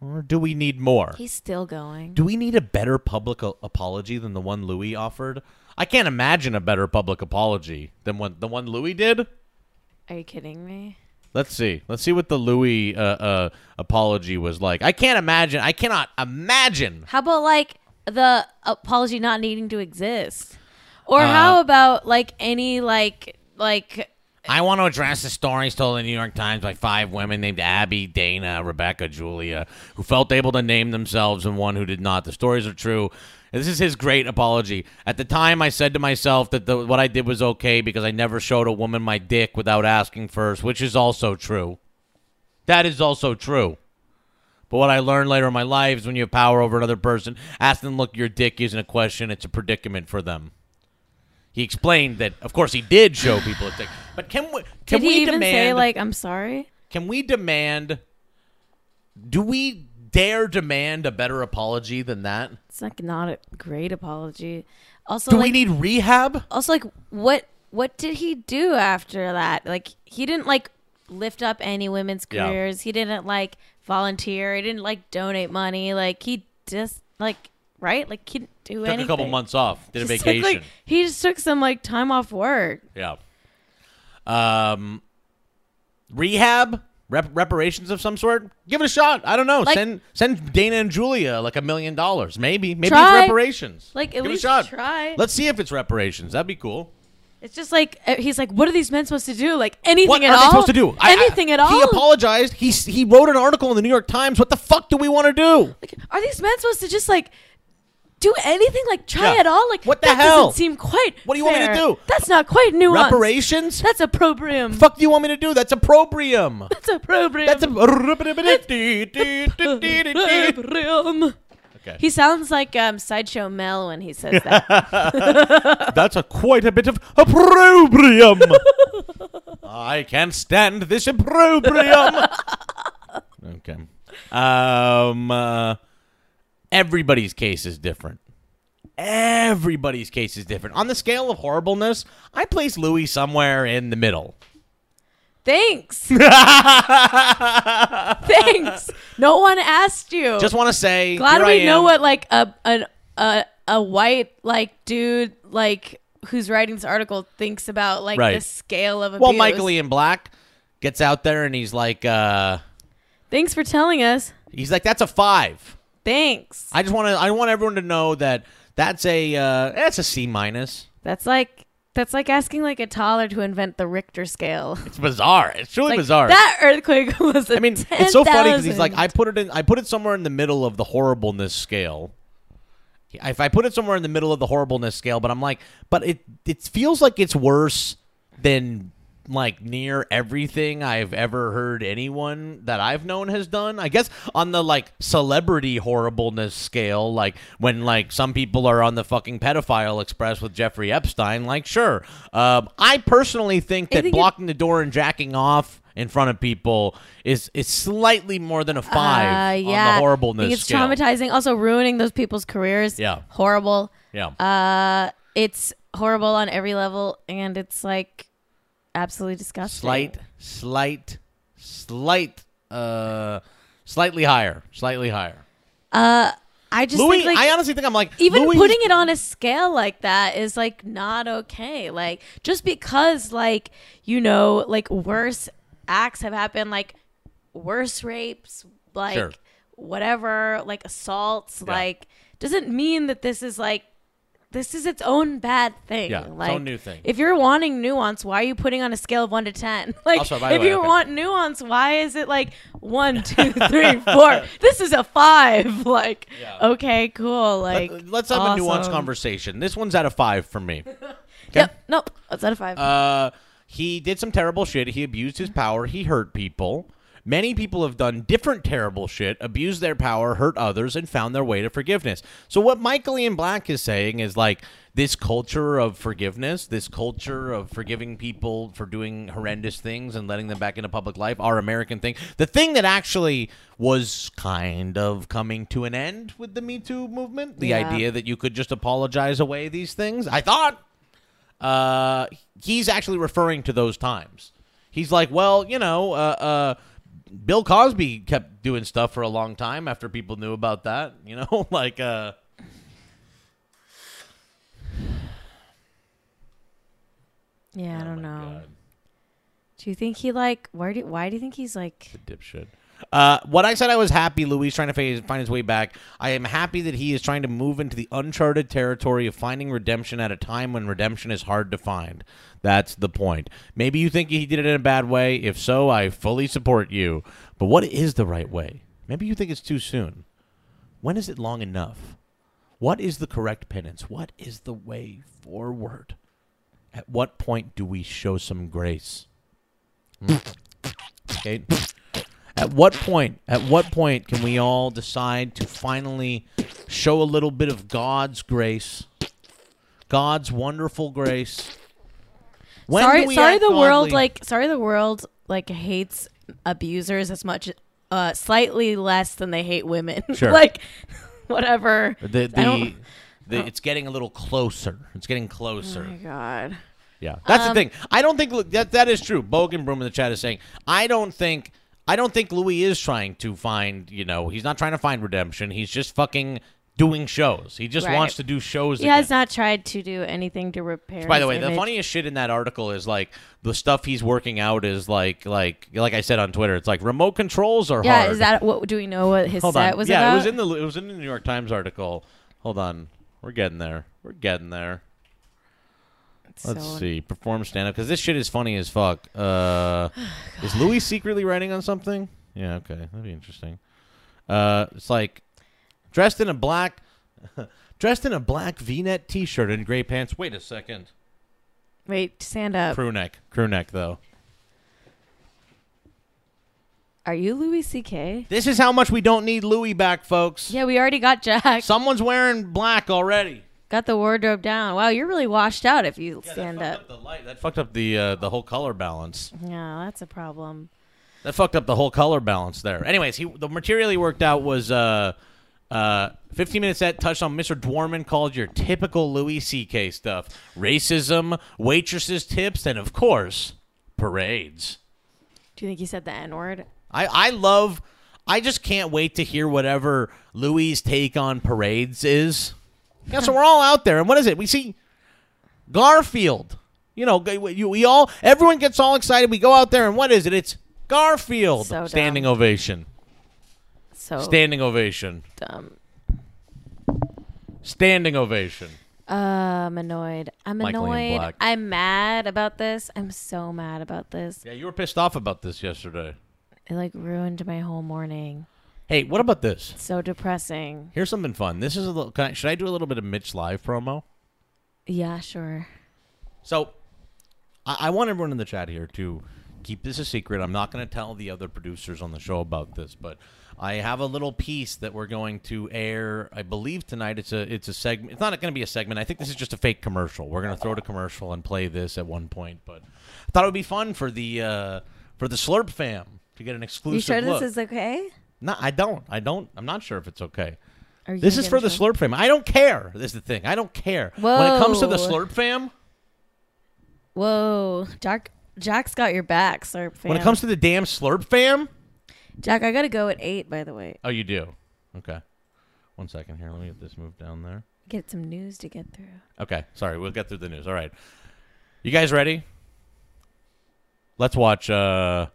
or do we need more? He's still going. Do we need a better public a- apology than the one Louis offered? I can't imagine a better public apology than what the one Louis did. Are you kidding me? Let's see. Let's see what the Louis uh, uh, apology was like. I can't imagine. I cannot imagine. How about like the apology not needing to exist? Or Uh, how about like any like like I want to address the stories told in the New York Times by five women named Abby, Dana, Rebecca, Julia, who felt able to name themselves and one who did not. The stories are true. This is his great apology. At the time, I said to myself that the, what I did was okay because I never showed a woman my dick without asking first, which is also true. That is also true. But what I learned later in my life is when you have power over another person, ask them look your dick isn't a question, it's a predicament for them. He explained that, of course, he did show people a dick. But can we, can did we he even demand, say like I'm sorry? can we demand, do we dare demand a better apology than that? It's like not a great apology. Also Do like we need rehab? also like what what did he do after that? Like he didn't like lift up any women's Yeah. careers. He didn't like volunteer. He didn't like donate money. Like he just like right? Like he didn't do Took anything. a couple months off, did a Just took, vacation. like, he just took some like time off work. Yeah. Um, rehab, Rep- reparations of some sort. Give it a shot. I don't know. Like- send send Dana and Julia like a million dollars, maybe. Maybe Try. it's reparations. Like at Give least it a shot. try. Let's see if it's reparations. That'd be cool. It's just like uh, he's like, what are these men supposed to do? Like anything What at are all? they supposed to do? I- I- Anything at all? He apologized. He s- he wrote an article in the New York Times. What the fuck do we want to do? Like, are these men supposed to just like do anything? Like try Yeah. at all? Like What the that hell? Doesn't seem quite. What do you want me to do? That's not quite nuanced. Reparations? That's opprobrium. fuck do you want me to do? That's opprobrium. <laughs> That's opprobrium. That's opprobrium. Okay. He sounds like um, sideshow Mel when he says that. <laughs> That's a quite a bit of opprobrium. I can't stand this opprobrium. <laughs> okay. Um. uh, everybody's case is different. Everybody's case is different. On the scale of horribleness, I place Louis somewhere in the middle. Thanks. <laughs> Thanks. No one asked you. Just want to say, Glad here we I know what like a a a, a white like dude like who's writing this article thinks about like Right. the scale of abuse. Well, Michael Ian Black gets out there and he's like, uh, Thanks for telling us. he's like, that's a five. Thanks. I just want to. I want everyone to know that that's a uh, that's a C minus. That's like that's like asking like a toddler to invent the Richter scale. It's bizarre. It's truly Like, bizarre. That earthquake <laughs> was. I I mean, it's so funny because he's like, I put it in. I put it somewhere in the middle of the horribleness scale. If I put it somewhere in the middle of the horribleness scale, but I'm like, but it it feels like it's worse than like near everything I've ever heard anyone that I've known has done. I guess on the like celebrity horribleness scale, like when like some people are on the fucking pedophile express with Jeffrey Epstein, like sure. Um, I personally think that think it- blocking the door and jacking off in front of people is is slightly more than a five Uh, yeah. on the horribleness it's scale. traumatizing. Also ruining those people's careers. Yeah. Horrible. Yeah. Uh, it's horrible on every level, and it's like absolutely disgusting. slight, slight, slight, uh, slightly higher, slightly higher. Uh, I just Louis, think like I honestly think I'm like even Louis- putting it on a scale like that is like not okay. Like just because like you know like worse acts have happened, like worse rapes, like Sure. whatever, like assaults, Yeah. like doesn't mean that this is like this is its own bad thing. Yeah, its own new thing. If you're wanting nuance, why are you putting on a scale of one to ten? <laughs> Like, Also, if way, you okay. want nuance, why is it like one, <laughs> two, three, four? this is a five. <laughs> Like, Yeah. okay, cool. Like, Let, us have a nuanced awesome. conversation. This one's out of five for me. Yep. Nope. It's out of five. Uh, he did some terrible shit. He abused his power. He hurt people. Many people have done different terrible shit, abused their power, hurt others, and found their way to forgiveness. So what Michael Ian Black is saying is like this culture of forgiveness, this culture of forgiving people for doing horrendous things and letting them back into public life, our American thing. The thing that actually was kind of coming to an end with the Me Too movement, the Yeah. idea that you could just apologize away these things. I thought uh, he's actually referring to those times. He's like, well, you know, uh, uh, Bill Cosby kept doing stuff for a long time after people knew about that. You know, <laughs> like, uh, yeah, I oh don't know. God, Do you think he like? Why do? Why do you think he's like? A dipshit. Uh, what I said, I was happy. Louis trying to find his way back. I am happy that he is trying to move into the uncharted territory of finding redemption at a time when redemption is hard to find. That's the point. Maybe you think he did it in a bad way. If so, I fully support you. But what is the right way? Maybe you think it's too soon. When is it long enough? What is the correct penance? What is the way forward? At what point do we show some grace? Hmm? Okay. At what point? At what point can we all decide to finally show a little bit of God's grace, God's wonderful grace? When sorry, sorry. The world like. Sorry, the world like hates abusers as much, uh, slightly less than they hate women. <laughs> Sure. like, <laughs> whatever. the the, <laughs> the it's getting a little closer. It's getting closer. Oh my god. Yeah, that's the Um, thing. I don't think look, that that is true. Bogan Broom in the chat is saying I don't think I don't think Louis is trying to find you know he's not trying to find redemption. He's just fucking doing shows. He just Right. wants to do shows. He again. has not tried to do anything to repair. By the way, the funniest shit in that article is like the stuff he's working out is like like like I said on Twitter. It's like remote controls are harder. Yeah, hard. is that what? Do we know what his Hold set on. was yeah, about? it was in the it was in the New York Times article. Hold on, we're getting there. We're getting there. Let's So- see. Perform stand up because this shit is funny as fuck. Uh, <sighs> is Louis secretly writing on something? Yeah, okay, that'd be interesting. Uh, it's like dressed in a black, <laughs> dressed in a black V-neck T-shirt and gray pants. Wait a second. Wait, stand up. Crew neck, crew neck though. Are you Louis C.K.? This is how much we don't need Louis back, folks. Yeah, we already got Jack. Someone's wearing black already. Got the wardrobe down. Wow, you're really washed out if you Yeah, stand that up. up the light. That fucked up the uh, the whole color balance. Yeah, that's a problem. That fucked up the whole color balance there. Anyways, he the material he worked out was uh uh 15 minutes set touched on Mr. Dwarman called your typical Louis C.K. stuff. Racism, waitresses tips, and of course, parades. Do you think he said the N word? I, I love I just can't wait to hear whatever Louis' take on parades is. Yeah, so we're all out there, and what is it? We see Garfield. You know, we, we all everyone gets all excited. We go out there, and what is it? It's Garfield. So Standing dumb. ovation. So Standing ovation. dumb. Standing ovation. Uh, I'm annoyed. I'm annoyed. I'm mad about this. I'm so mad about this. Yeah, you were pissed off about this yesterday. It like ruined my whole morning. Hey, what about this? So depressing. Here's something fun. This is a little. Can I, should I do a little bit of Mitch live promo? Yeah, sure. So, I, I want everyone in the chat here to keep this a secret. I'm not going to tell the other producers on the show about this, but I have a little piece that we're going to air. I believe tonight. It's a it's a segment. It's not going to be a segment. I think this is just a fake commercial. We're going to throw it a commercial and play this at one point. But I thought it would be fun for the uh, for the Slurp fam to get an exclusive You sure look. this is okay? No, I don't. I don't. I'm not sure if it's okay. Are you This gonna is get for in the trouble? Slurp fam. I don't care. This is the thing. I don't care. When it comes to the Whoa. Slurp fam, Whoa, Jack. Jack's got your back, Slurp fam. when it comes to the damn Slurp fam, Jack, I gotta go at eight. By the way, oh, you do. Okay. One second here. Let me get this moved down there. Get some news to get through. Okay, sorry. We'll get through the news. All right. You guys ready? Let's watch uh,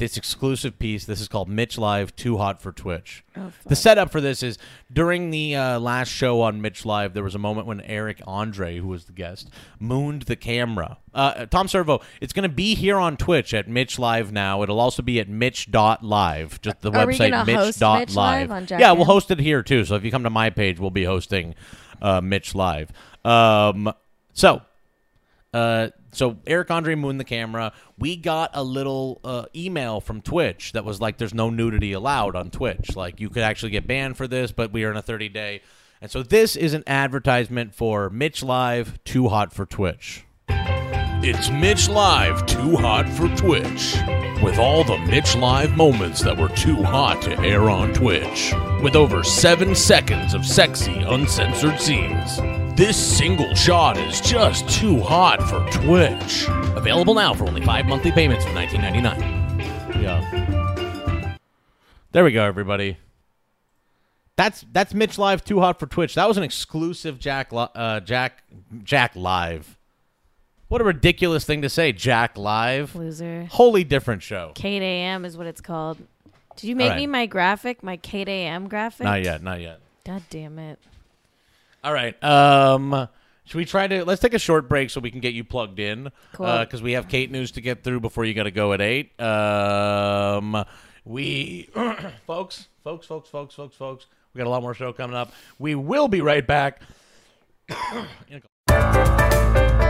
this exclusive piece. This is called Mitch Live Too Hot for Twitch. Oh, The setup for this is during the uh, last show on Mitch Live, there was a moment when Eric Andre, who was the guest, mooned the camera. Uh, Tom Servo, it's going to be here on Twitch at Mitch Live now. It'll also be at Mitch.live, just the Are website host Mitch.live. Mitch Live on yeah, we'll host it here too. So if you come to my page, we'll be hosting uh, Mitch Live. Um, so uh, so Eric Andre mooned the camera. We got a little uh, email from Twitch that was like, "There's no nudity allowed on Twitch. Like you could actually get banned for this, but we are in a 30 day." And so this is an advertisement for Mitch Live, Too Hot for Twitch. It's Mitch Live Too Hot for Twitch. With all the Mitch Live moments that were too hot to air on Twitch. With over seven seconds of sexy, uncensored scenes. This single shot is just too hot for Twitch. Available now for only five monthly payments of $19.99. Yeah. There we go, everybody. That's that's Mitch Live, Too Hot for Twitch. That was an exclusive Jack Li- uh, Jack Jack Live. What a ridiculous thing to say, Jack Live. Loser. Wholly different show. Kate AM is what it's called. Did you make All right. me my graphic, my Kate AM graphic? Not yet, not yet. God damn it. All right. Um, should we try to let's take a short break so we can get you plugged in? Cool. Because we have Kate news to get through before you got to go at eight. Um, we, <clears throat> folks, folks, folks, folks, folks, folks. We got a lot more show coming up. We will be right back. <coughs>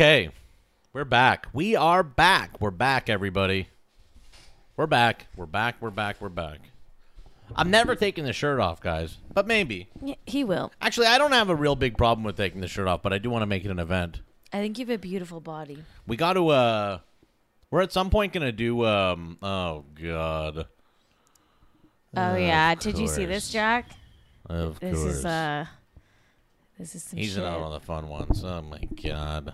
Okay, we're back. We are back. We're back, everybody. We're back. We're back. We're back. We're back. I'm never taking the shirt off, guys. But maybe. Yeah, he will. Actually, I don't have a real big problem with taking the shirt off, but I do want to make it an event. I think you have a beautiful body. We got to uh we're at some point going to do um oh god. Oh Of yeah, did you see this, Jack? Of This course. is uh, this is some He's shit. not on the fun ones. Oh my god.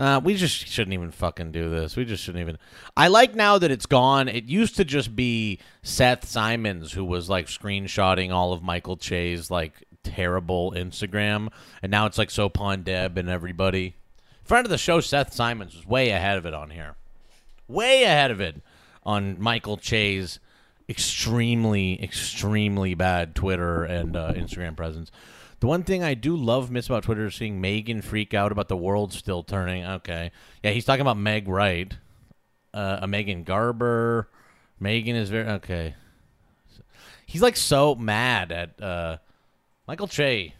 Uh, we just shouldn't even fucking do this. We just shouldn't even. I like now that it's gone. It used to just be Seth Simons who was like screenshotting all of Michael Che's like terrible Instagram, and now it's like Sopon Deb and everybody. Friend of the show, Seth Simons, was way ahead of it on here. Way ahead of it on Michael Che's extremely, extremely bad Twitter and uh, Instagram presence. The one thing I do love miss about Twitter is seeing Megan freak out about the world still turning. Okay, yeah, he's talking about Meg Wright, uh, a Megan Garber. Megan is very okay. He's like so mad at uh, Michael Che.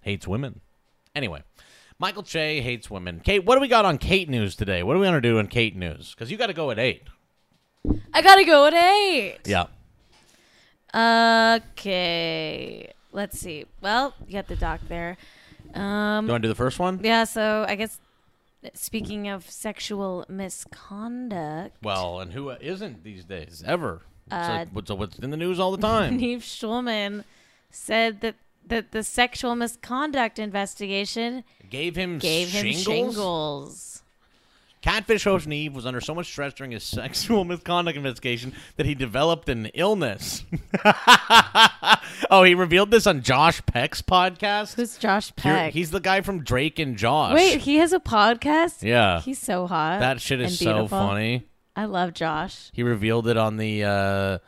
Hates women. Anyway, Michael Che hates women. Kate, what do we got on Kate News today? What are we gonna do on Kate News? Because you got to go at eight. I gotta go at eight. Yeah. Okay. Let's see. Well, you got the doc there. Um, You want to do the first one? yeah. So I guess speaking of sexual misconduct, Well, and who isn't these days ever? It's Uh, like what's, what's in the news all the time. <laughs> Nev Schulman said that that the sexual misconduct investigation Gave him gave him shingles? Catfish host Nev was under so much stress during his <laughs> sexual misconduct investigation that he developed an illness. <laughs> oh, he revealed this on Josh Peck's podcast. Who's Josh Peck? He's the guy from Drake and Josh. Wait, he has a podcast. Yeah. He's so hot. that shit is so funny. I love Josh. He revealed it on the uh,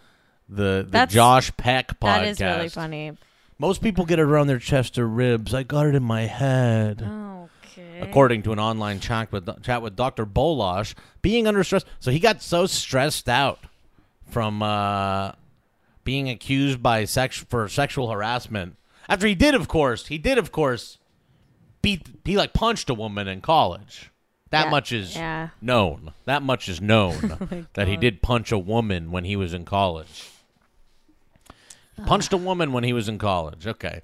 the the Josh Peck podcast. That is really funny. Most people get it around their chest or ribs. I got it in my head. Okay. According to an online chat with chat with Dr. Bolash, being under stress. So he got so stressed out from uh, being accused by sex for sexual harassment. After he did, of course, he did, of course, beat. He like punched a woman in college. That Yeah, much is yeah. Oh known. That much is known <laughs> that he did punch a woman when he was in college. Punched a woman when he was in college. Okay.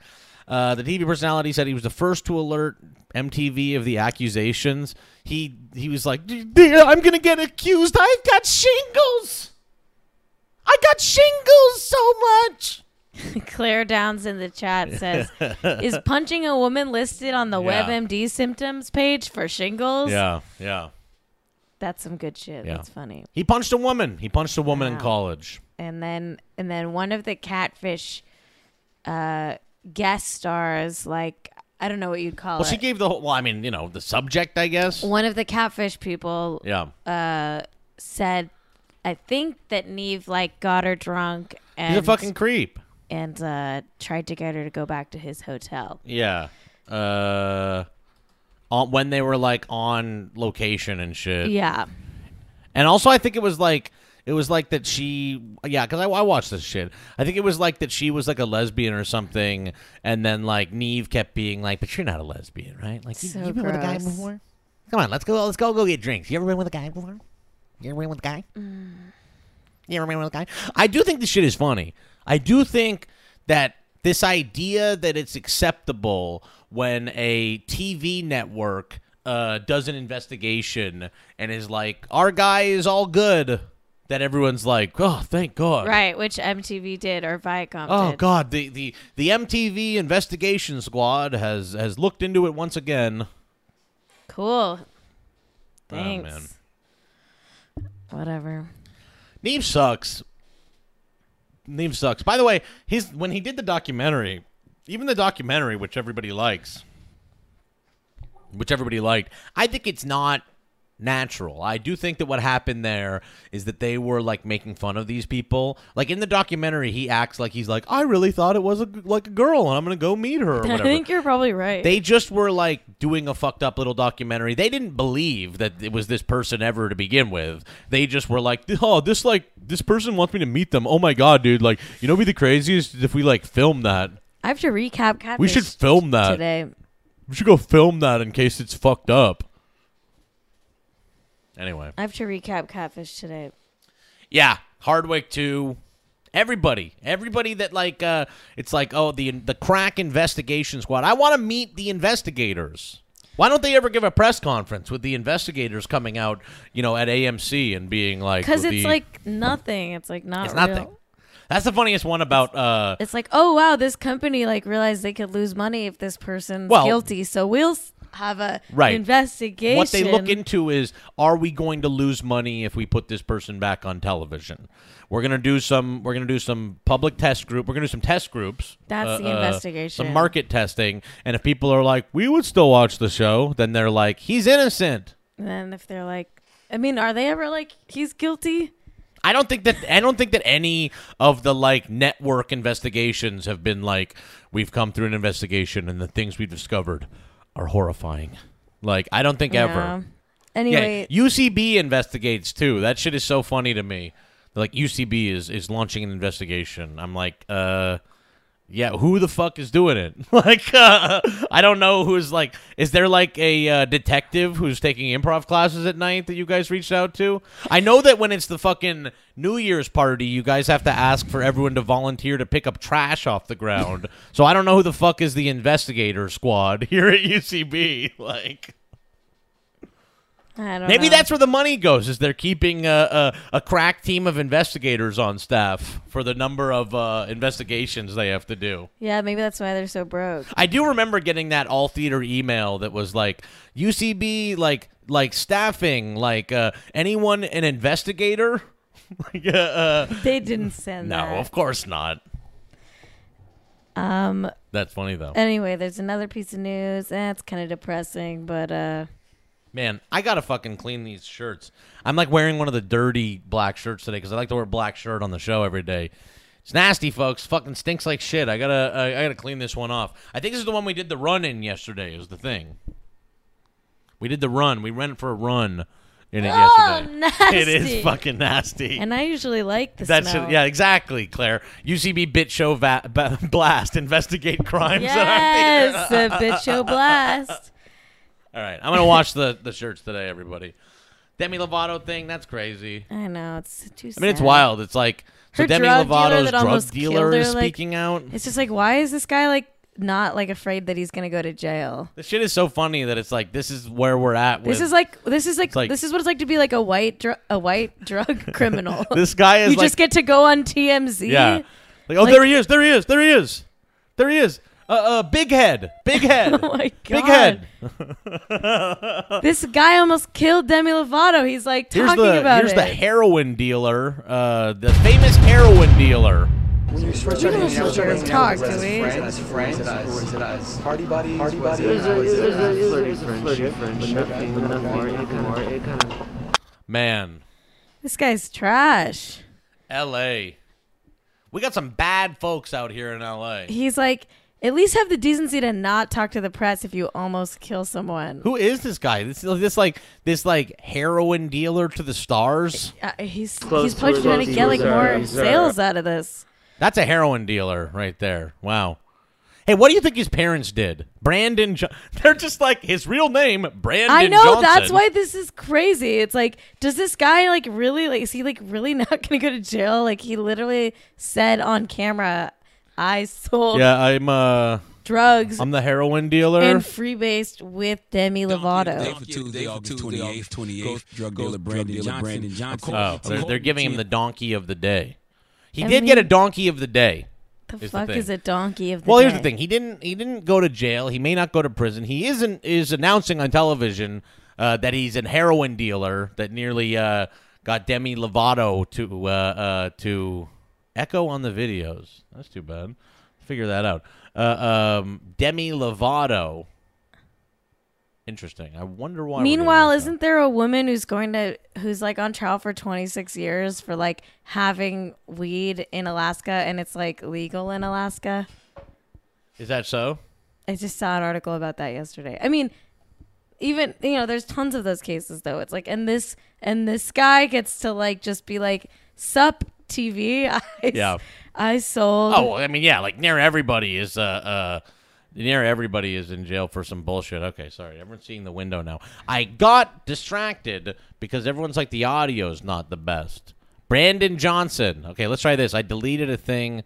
Uh, the TV personality said he was the first to alert MTV of the accusations. He he was like, "Dear, I'm gonna get accused. I've got shingles. I got shingles so much." <laughs> Claire Downs in the chat <laughs> says, "Is punching a woman listed on the Yeah. WebMD symptoms page for shingles?" Yeah, yeah. That's some good shit. Yeah. That's funny. He punched a woman. He punched a woman in college. And then and then one of the catfish uh guest stars like I don't know what you'd call Well, it. she gave the whole. Well, I mean, you know, the subject, I guess. one of the catfish people Yeah. uh said I think that Nev like got her drunk and He's a fucking creep. and uh tried to get her to go back to his hotel. Yeah. Uh, on, when they were like on location and shit. Yeah. And also, I think it was like it was like that she, yeah, because I, I watched this shit. I think it was like that she was like a lesbian or something, and then like Nev kept being like, "But you're not a lesbian, right? Like you, So been with a guy before? Come on, let's go. Let's go. Go get drinks. You ever been with a guy before? You ever been with a guy? Mm. You ever been with a guy? I do think this shit is funny. I do think that this idea that it's acceptable when a TV network uh, does an investigation and is like, our guy is all good, that everyone's like, oh, thank God. Right, which MTV did or Viacom Oh did. God, the, the, the MTV investigation squad has has looked into it once again. Cool. Oh, Thanks. man. Whatever. Nev sucks. Nev sucks. By the way, his when he did the documentary, even the documentary, which everybody likes, which everybody liked, I think it's not natural. I do think that what happened there is that they were like making fun of these people. Like in the documentary, he acts like he's like, I really thought it was a, like a girl, and I'm gonna go meet her or <laughs> I think you're probably right. They just were like doing a fucked up little documentary. They didn't believe that it was this person ever to begin with. They just were like, oh, this like this person wants me to meet them. Oh my god, dude! Like, you know, be the craziest if we like film that. I have to recap Catfish We should film that. today. We should go film that in case it's fucked up. Anyway, I have to recap Catfish today. yeah, Hardwick two. Everybody, everybody that like, uh, it's like, oh, the the crack investigation squad. I want to meet the investigators. Why don't they ever give a press conference with the investigators coming out, you know, at AMC and being like, Because it's the- like nothing. It's like not it's real. nothing. That's the funniest one about. uh It's like, oh wow, this company like realized they could lose money if this person's Well- guilty, so we'll have a Right. investigation. What they look into is are we going to lose money if we put this person back on television? We're gonna do some. We're gonna do some public test group. We're gonna do some test groups. That's uh, the uh, investigation. Some market testing. And if people are like, we would still watch the show, then they're like, he's innocent. And then if they're like, I mean, are they ever like he's guilty? I don't think that I don't think that any of the like network investigations have been like we've come through an investigation and the things we've discovered are horrifying. Like I don't think Yeah. ever. Anyway, Yeah, UCB investigates too. That shit is so funny to me. Like UCB is is launching an investigation. I'm like, uh, yeah, who the fuck is doing it? <laughs> like, uh, I don't know who's like. Is there like a uh, detective who's taking improv classes at night that you guys reached out to? I know that when it's the fucking New Year's party, you guys have to ask for everyone to volunteer to pick up trash off the ground. so I don't know who the fuck is the investigator squad <laughs> here at UCB. <laughs> Like. I don't Maybe know. that's where the money goes. Is they're keeping a, a, a crack team of investigators on staff for the number of uh, investigations they have to do. yeah. Maybe that's why they're so broke. I do remember getting that all theater email that was like UCB like like staffing like uh, anyone an investigator. <laughs> like, uh, uh, They didn't send no, that. of course not. Um. That's funny though. Anyway, there's another piece of news. Eh, kind of depressing, but uh, Man, I gotta fucking clean these shirts. I'm like wearing one of the dirty black shirts today because I like to wear a black shirt on the show every day. It's nasty, folks. Fucking stinks like shit. I gotta, I, I gotta clean this one off. I think this is the one we did the run in yesterday. Is the thing. We did the run. We went for a run in it Oh, yesterday. <laughs> It is fucking nasty. and I usually like the That's snow. it. Yeah, exactly, Claire. UCB Bit Show va- <laughs> Blast. Investigate crimes. at our theater. Yes, a bit show blast. <laughs> All right, I'm gonna watch the the shirts today, everybody. Demi Lovato thing, that's crazy. I know it's too. I mean, it's sad. wild. It's like so Her Demi drug dealer Lovato's that drug almost dealer her, is like- speaking out. It's just like, why is this guy like not like afraid that he's gonna go to jail? This shit is so funny that it's like this is where we're at. With, This is like this is like, like- this is what it's like to be like a white dr- a white <laughs> drug criminal. <laughs> this guy is you like just get to go on TMZ. yeah, like oh Like- there he is, there he is, there he is, there he is. Uh, uh, big head, big <laughs> head, Oh my god. big head. This guy almost killed Demi Lovato. He's like Here's talking the about here's it. the heroin dealer, uh, the famous heroin dealer. When you switch We our don't names, switch our our names, talk, is it do we? As friends, as friends, or is it as party buddies? Party buddies. It a, it is a, as- it was a flirty friendship, but nothing, nothing more. It kind of, it kind of. Man, this guy's trash. L.A. We got some bad folks out here in L.A. He's like, at least have the decency to not talk to the press if you almost kill someone. Who is this guy? This this like this like heroin dealer to the stars. Uh, he's Close he's to probably it, trying to get like more uh, sales out of this. That's a heroin dealer right there. Wow. Hey, what do you think his parents did? Brandon. Jo- <laughs> They're just like his real name, Brandon. I know Johnson. that's why this is crazy. It's like, does this guy like really like? Is he like really <laughs> not gonna go to jail? Like he literally said on camera, "I sold Yeah, I'm uh, drugs I'm the heroin dealer. and freebased with Demi Day Lovato." for Tuesday, August 28th, 28th. Drug dealer Brandon Johnson. Johnson. oh, they're, they're giving him the donkey of the day. He I did get a mean- donkey of the day. The is the fuck thing. is a donkey of the Well, here's the day? thing. He didn't. He didn't go to jail. He may not go to prison. He isn't. Is announcing on television uh, that he's a heroin dealer that nearly uh, got Demi Lovato to uh, uh, to echo on the videos. That's too bad. Figure that out. Uh, um, Demi Lovato. Interesting. I wonder why. Meanwhile, isn't there a woman who's going to who's like on trial for 26 years for like having weed in Alaska and it's like legal in Alaska? is that so? I just saw an article about that yesterday. I mean, even you know, there's tons of those cases though. It's like and this and this guy gets to like just be like, "Sup, TV? <laughs> I, Yeah. I sold." Oh, well, I mean, yeah, like near everybody is uh uh near everybody is in jail for some bullshit. Okay, sorry. Everyone's seeing the window now. I got distracted because everyone's like the audio's not the best. Brandon Johnson. Okay, let's try this. I deleted a thing.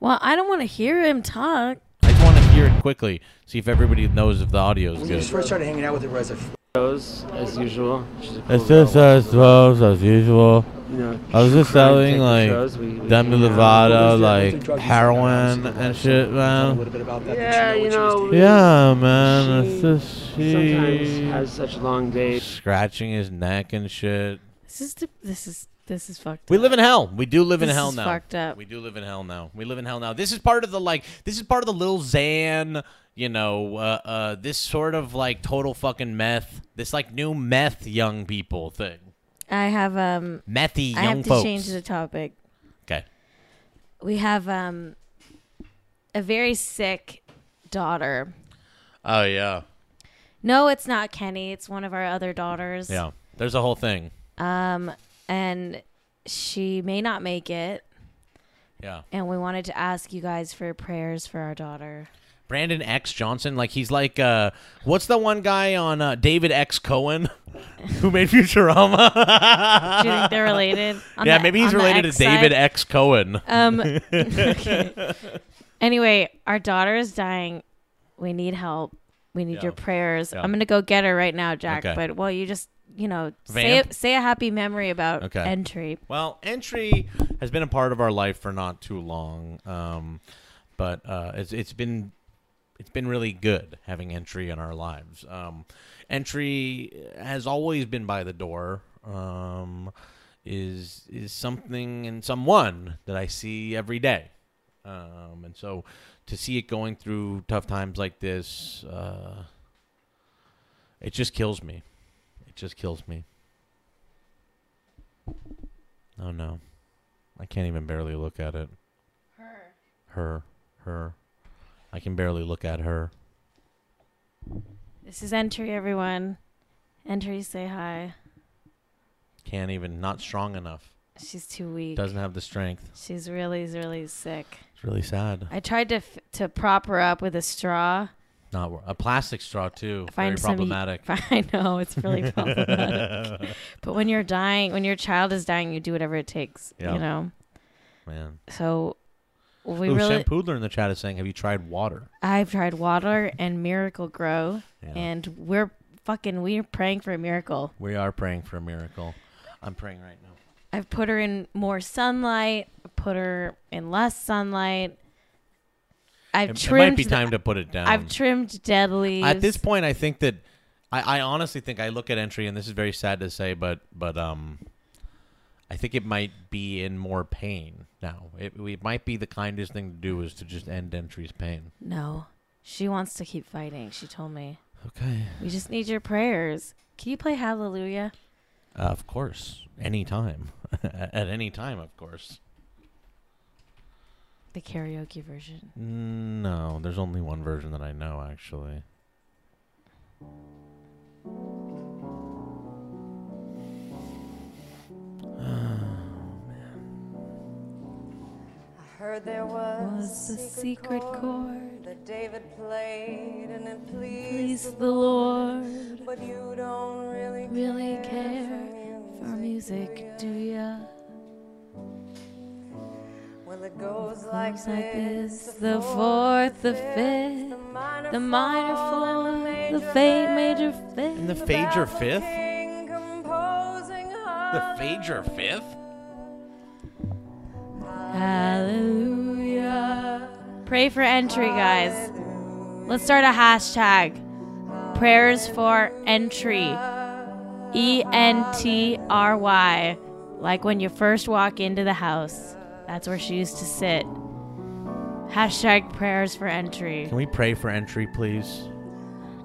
Well, I don't want to hear him talk. I just want to hear it quickly. See if everybody knows if the audio is When you good. first started hanging out with her as a Shows as usual. She's a cool It's just as well as usual. You know, I was just selling like shows, we- we Demi hang. Lovato, What was the like heroin and shit, man. little bit about that. Yeah, you you know, what know, she was doing? Yeah, man. She It's just Sometimes she has such long days. scratching his neck and shit. This is the, this is this is fucked. We up. live in hell. We do live in hell is now. fucked up. We do live in hell now. We live in hell now. This is part of the like. This is part of the Lil Xan. You know, uh, uh, this sort of like total fucking meth. This like new meth young people thing. I have um. Methy I young have to folks. change the topic. okay. We have um. A very sick daughter. Oh yeah. No, it's not Kenny. It's one of our other daughters. Yeah. There's a whole thing. Um, and she may not make it. Yeah. And we wanted to ask you guys for prayers for our daughter. Brandon X Johnson, like he's like, uh, what's the one guy on uh, David X Cohen <laughs> who made Futurama? Do you think they're related? <laughs> On yeah, the- maybe he's related to David side? X Cohen. Um. okay. <laughs> Anyway, our daughter is dying. We need help. We need Yeah. your prayers. Yeah. I'm gonna go get her right now, Jack. Okay. But well, you just you know say say a happy memory about Okay. entry. Well, entry has been a part of our life for not too long, um, but uh, it's it's been it's been really good having entry in our lives. Um, entry has always been by the door. Um, is is something and someone that I see every day, um, and so to see it going through tough times like this, uh, it just kills me. It just kills me. Oh no. I can't even barely look at it. Her. Her. Her. I can barely look at her. This is entry, everyone. Entry, say hi. Can't even not strong enough. She's too weak. Doesn't have the strength. She's really really sick. It's really sad. I tried to f- to prop her up with a straw. Not wor- a plastic straw too. Find Very some- problematic. <laughs> I know it's really <laughs> problematic. but when you're dying, when your child is dying, you do whatever it takes. Yeah. You know. Man. So we Ooh, really. Poodler in the chat is saying, "Have you tried water?" I've tried water and Miracle-Gro, Yeah. and we're fucking we're praying for a miracle. we are praying for a miracle. I'm praying right now. I've put her in more sunlight, put her in less sunlight. I've It, it trimmed. might be the- time to put it down. I've trimmed dead leaves. At this point, I think that I, I honestly think I look at entry, and this is very sad to say, but but um, I think it might be in more pain now. It, it might be the kindest thing to do is to just end entry's pain. no, she wants to keep fighting. She told me. Okay. We just need your prayers. Can you play Hallelujah? Uh, of course, anytime, <laughs> at any time, of course. The karaoke version. No, there's only one version that I know actually. Heard there was, Was a secret chord that David played and it pleased, the Lord. but you don't really Really care, care for for music. music, do ya? Well, it goes like Goes like this: this: the fourth, the fifth, the minor, the minor fall, fourth, and the major fifth, And the fifth. Fager fifth. The her Fager fifth. Hallelujah. Pray for entry, guys. Let's start a hashtag. Prayers for entry. E N T R Y. Like when you first walk into the house. That's where she used to sit. Hashtag prayers for entry. Can we pray for entry, please?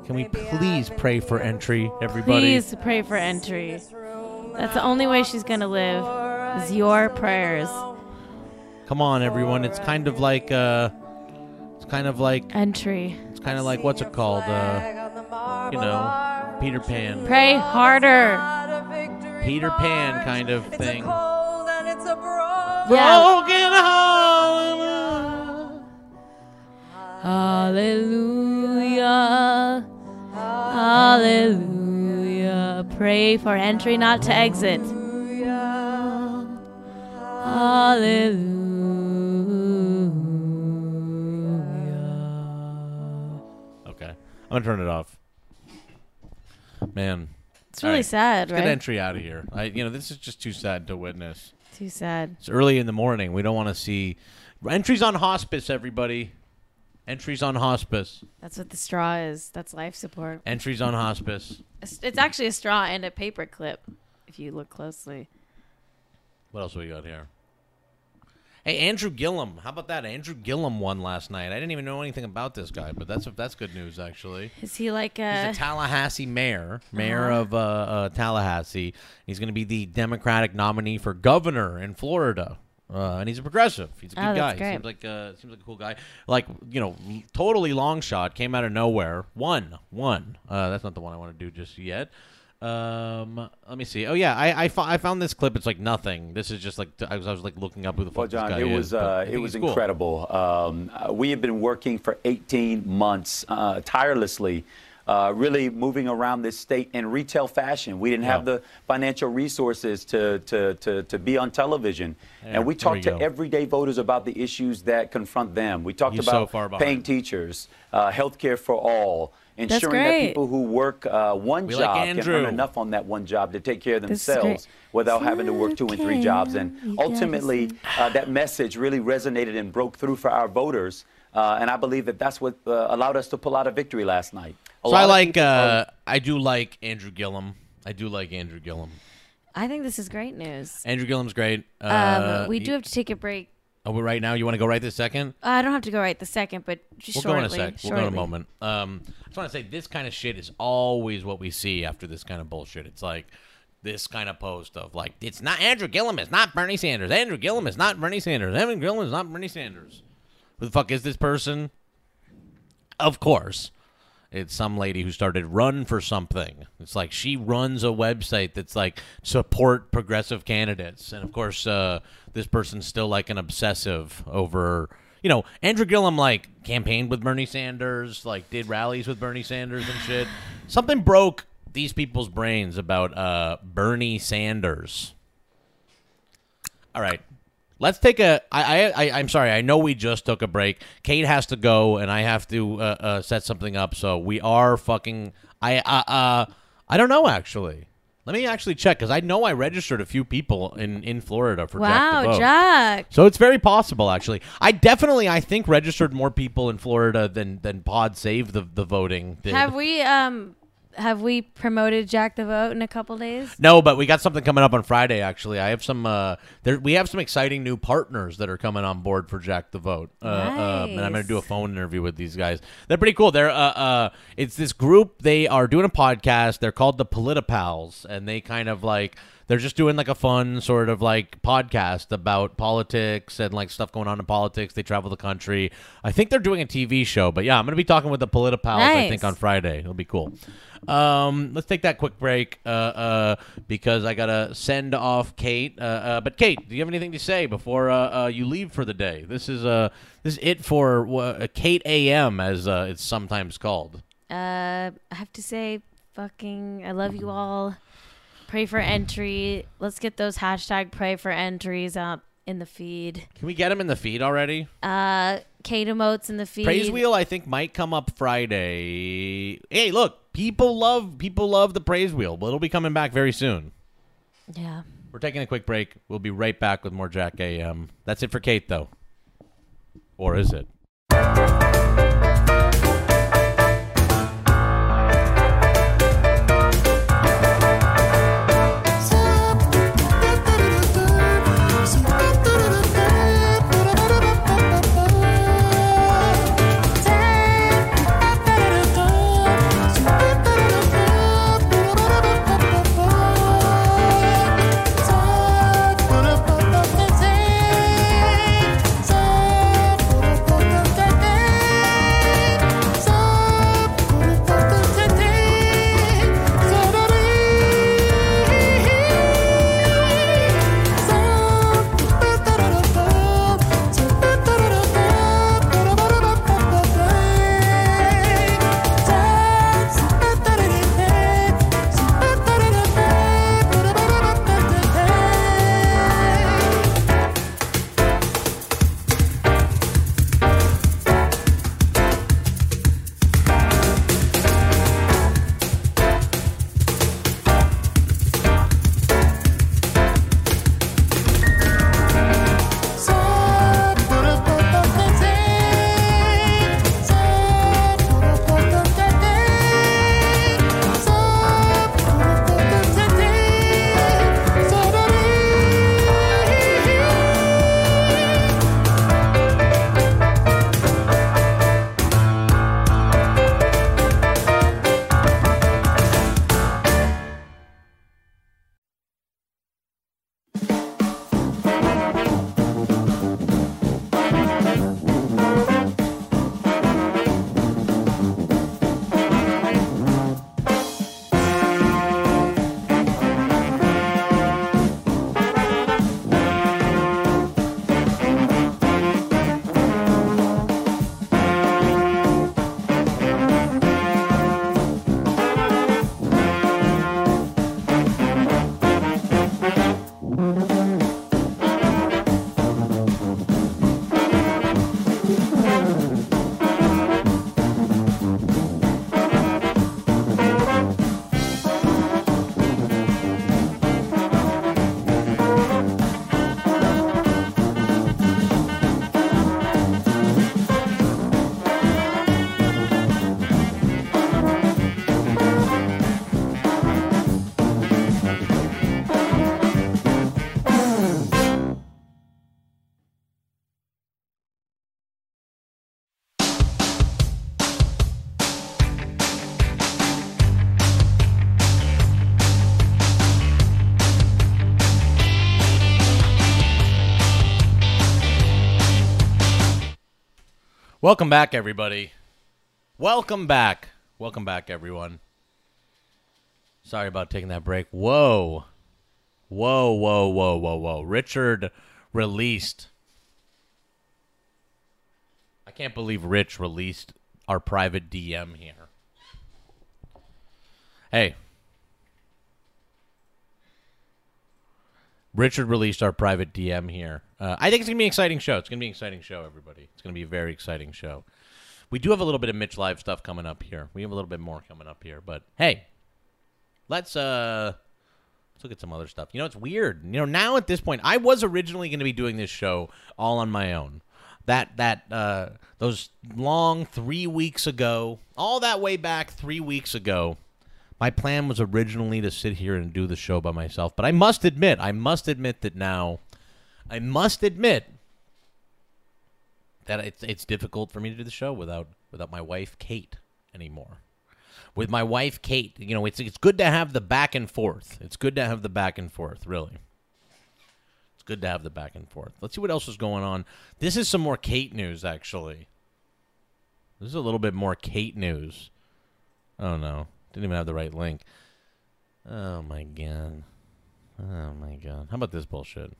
Can we please pray for entry, everybody? Please pray for entry. That's the only way she's gonna live. Is your prayers. Come on, everyone. It's kind of like uh, it's kind of like Entry. it's kind of like what's it called? Uh, you know, Peter Pan. Pray harder. Peter Pan kind of thing. cold and it's a broad Yeah. Broken heart. Hallelujah. Hallelujah. Pray for entry, not to exit. Hallelujah. I'm gonna turn it off. Man, It's really All right. sad, let's right? get entry out of here. I, you know, this is just too sad to witness. Too sad. It's early in the morning. We don't want to see entries on hospice. Everybody, entries on hospice. That's what the straw is. That's life support. Entries on hospice. It's it's actually a straw and a paper clip, if you look closely. What else we got here? Hey, Andrew Gillum. How about that? Andrew Gillum won last night. I didn't even know anything about this guy, but that's that's good news actually. Is he like He's a? a Tallahassee mayor, mayor Uh-huh. of uh, uh, Tallahassee. He's going to be the Democratic nominee for governor in Florida, uh, and he's a progressive. He's a good Oh, guy. great. Seems like uh, seems like a cool guy. Like you know, l- totally long shot. Came out of nowhere. Won. Won. Uh, that's not the one I want to do just yet. Um, let me see. Oh yeah, I I, fo- I found this clip. It's like nothing. This is just like I was I was like looking up who the fuck Well, John, this guy it was uh, it was cool. incredible. Um, uh, we have been working for 18 months uh, tirelessly, uh, really moving around this state in retail fashion. We didn't have the financial resources to to to, to be on television, There, and we talked to everyday voters about the issues that confront them. We talked You're so about far paying teachers, uh, health care for all. Ensuring that people who work uh, one We like job can earn enough on that one job to take care of This is great. themselves without having to work two and three jobs. And You ultimately, uh, that message really resonated and broke through for our voters. Uh, and I believe that that's what uh, allowed us to pull out a victory last night. A So I like. people are- Uh, I do like Andrew Gillum. I do like Andrew Gillum. I think this is great news. Andrew Gillum's great. Uh, Um, we do have to take a break. Oh, but right now you want to go right this second? Uh, I don't have to go right the second, but just We'll shortly. go in a sec. We'll go in a moment. Um, I just want to say this kind of shit is always what we see after this kind of bullshit. It's like this kind of post of like, it's not Andrew Gillum, it's not Bernie Sanders. Andrew Gillum is not Bernie Sanders. Evan Gillum is not Bernie Sanders. Who the fuck is this person? Of course. It's some lady who started run for something. It's like she runs a website that's like support progressive candidates, and of course, uh, this person's still like an obsessive over. You know, Andrew Gillum like campaigned with Bernie Sanders, like did rallies with Bernie Sanders and shit. Something broke these people's brains about uh, Bernie Sanders. All right. Let's take a. I, I, I, I'm sorry. I know we just took a break. Kate has to go, and I have to uh, uh, set something up. So we are fucking. I, uh, uh, I don't know actually. Let me actually check because I know I registered a few people in in Florida for Jack Wow, Vote. Jack. So it's very possible, actually. I definitely, I think, registered more people in Florida than than Pod Save the the voting did. Have we um have we promoted Jack the Vote in a couple days? No, but we got something coming up on Friday. Actually, I have some. Uh, there, we have some exciting new partners that are coming on board for Jack the Vote, uh, uh, and I'm going to do a phone interview with these guys. They're pretty cool. They're uh, uh, it's this group. They are doing a podcast. They're called the Politipals, and they kind of like they're just doing like a fun sort of like podcast about politics and like stuff going on in politics. They travel the country. I think they're doing a TV show, but yeah, I'm going to be talking with the Politipals. I think on Friday. It'll be cool. Um, let's take that quick break uh, uh, because I gotta send off Kate. Uh, uh, but Kate, do you have anything to say before uh, uh, you leave for the day? This is uh, this is it for uh, Kate AM, as uh, it's sometimes called. Uh, I have to say, fucking, I love you all. Pray for entry. Let's get those hashtag pray for entries up in the feed. Can we get them in the feed already? Uh, Kate emotes in the feed. Praise wheel, I think, might come up Friday. Hey, look, people love people love the praise wheel, but it'll be coming back very soon. Yeah. We're taking a quick break. We'll be right back with more Jack AM. That's it for Kate, though. Or is it? Welcome back, everybody. Welcome back. Welcome back, everyone. Sorry about taking that break. Whoa. Whoa, whoa, whoa, whoa, whoa. Richard released. I can't believe Rich released our private DM here. Hey. Richard released our private DM here. Uh, I think it's to be an exciting show. It's to be an exciting show, everybody. It's to be a very exciting show. We do have a little bit of Mitch Live stuff coming up here. We have a little bit more coming up here. But hey, let's uh let's look at some other stuff. You know, it's weird. You know, now at this point, I was originally going to be doing this show all on my own. That that uh those long 3 weeks ago, all that way back 3 weeks ago, my plan was originally to sit here and do the show by myself, but I must admit, I must admit that now I must admit that it's it's difficult for me to do the show without without my wife Kate anymore. With my wife Kate, you know, it's it's good to have the back and forth. It's good to have the back and forth, really. It's good to have the back and forth. Let's see what else is going on. This is some more Kate news actually. This is a little bit more Kate news. Oh no. Didn't even have the right link. Oh my god. Oh my god. How about this bullshit?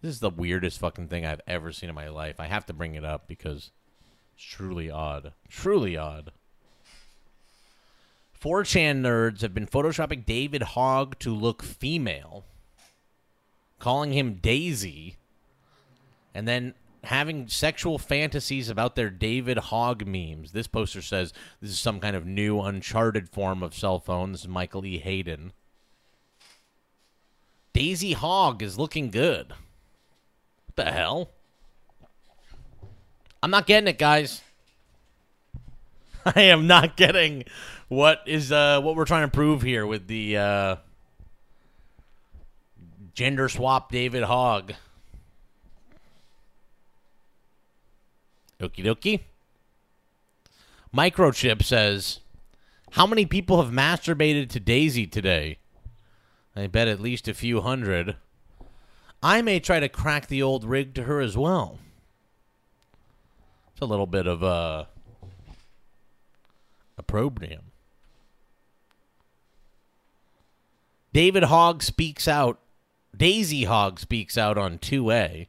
This is the weirdest fucking thing I've ever seen in my life. I have to bring it up because it's truly odd. Truly odd. 4chan nerds have been photoshopping David Hogg to look female, calling him Daisy, and then having sexual fantasies about their David Hogg memes. This poster says this is some kind of new, uncharted form of cell phone. This is Michael E. Hayden. Daisy Hogg is looking good. What the hell? I'm not getting it, guys. <laughs> I am not getting what is uh what we're trying to prove here with the uh gender swap David Hogg. Okie dokie. Microchip says, How many people have masturbated to Daisy today? I bet at least a few hundred. I may try to crack the old rig to her as well. It's a little bit of a opprobrium. David Hogg speaks out. Daisy Hogg speaks out on 2A.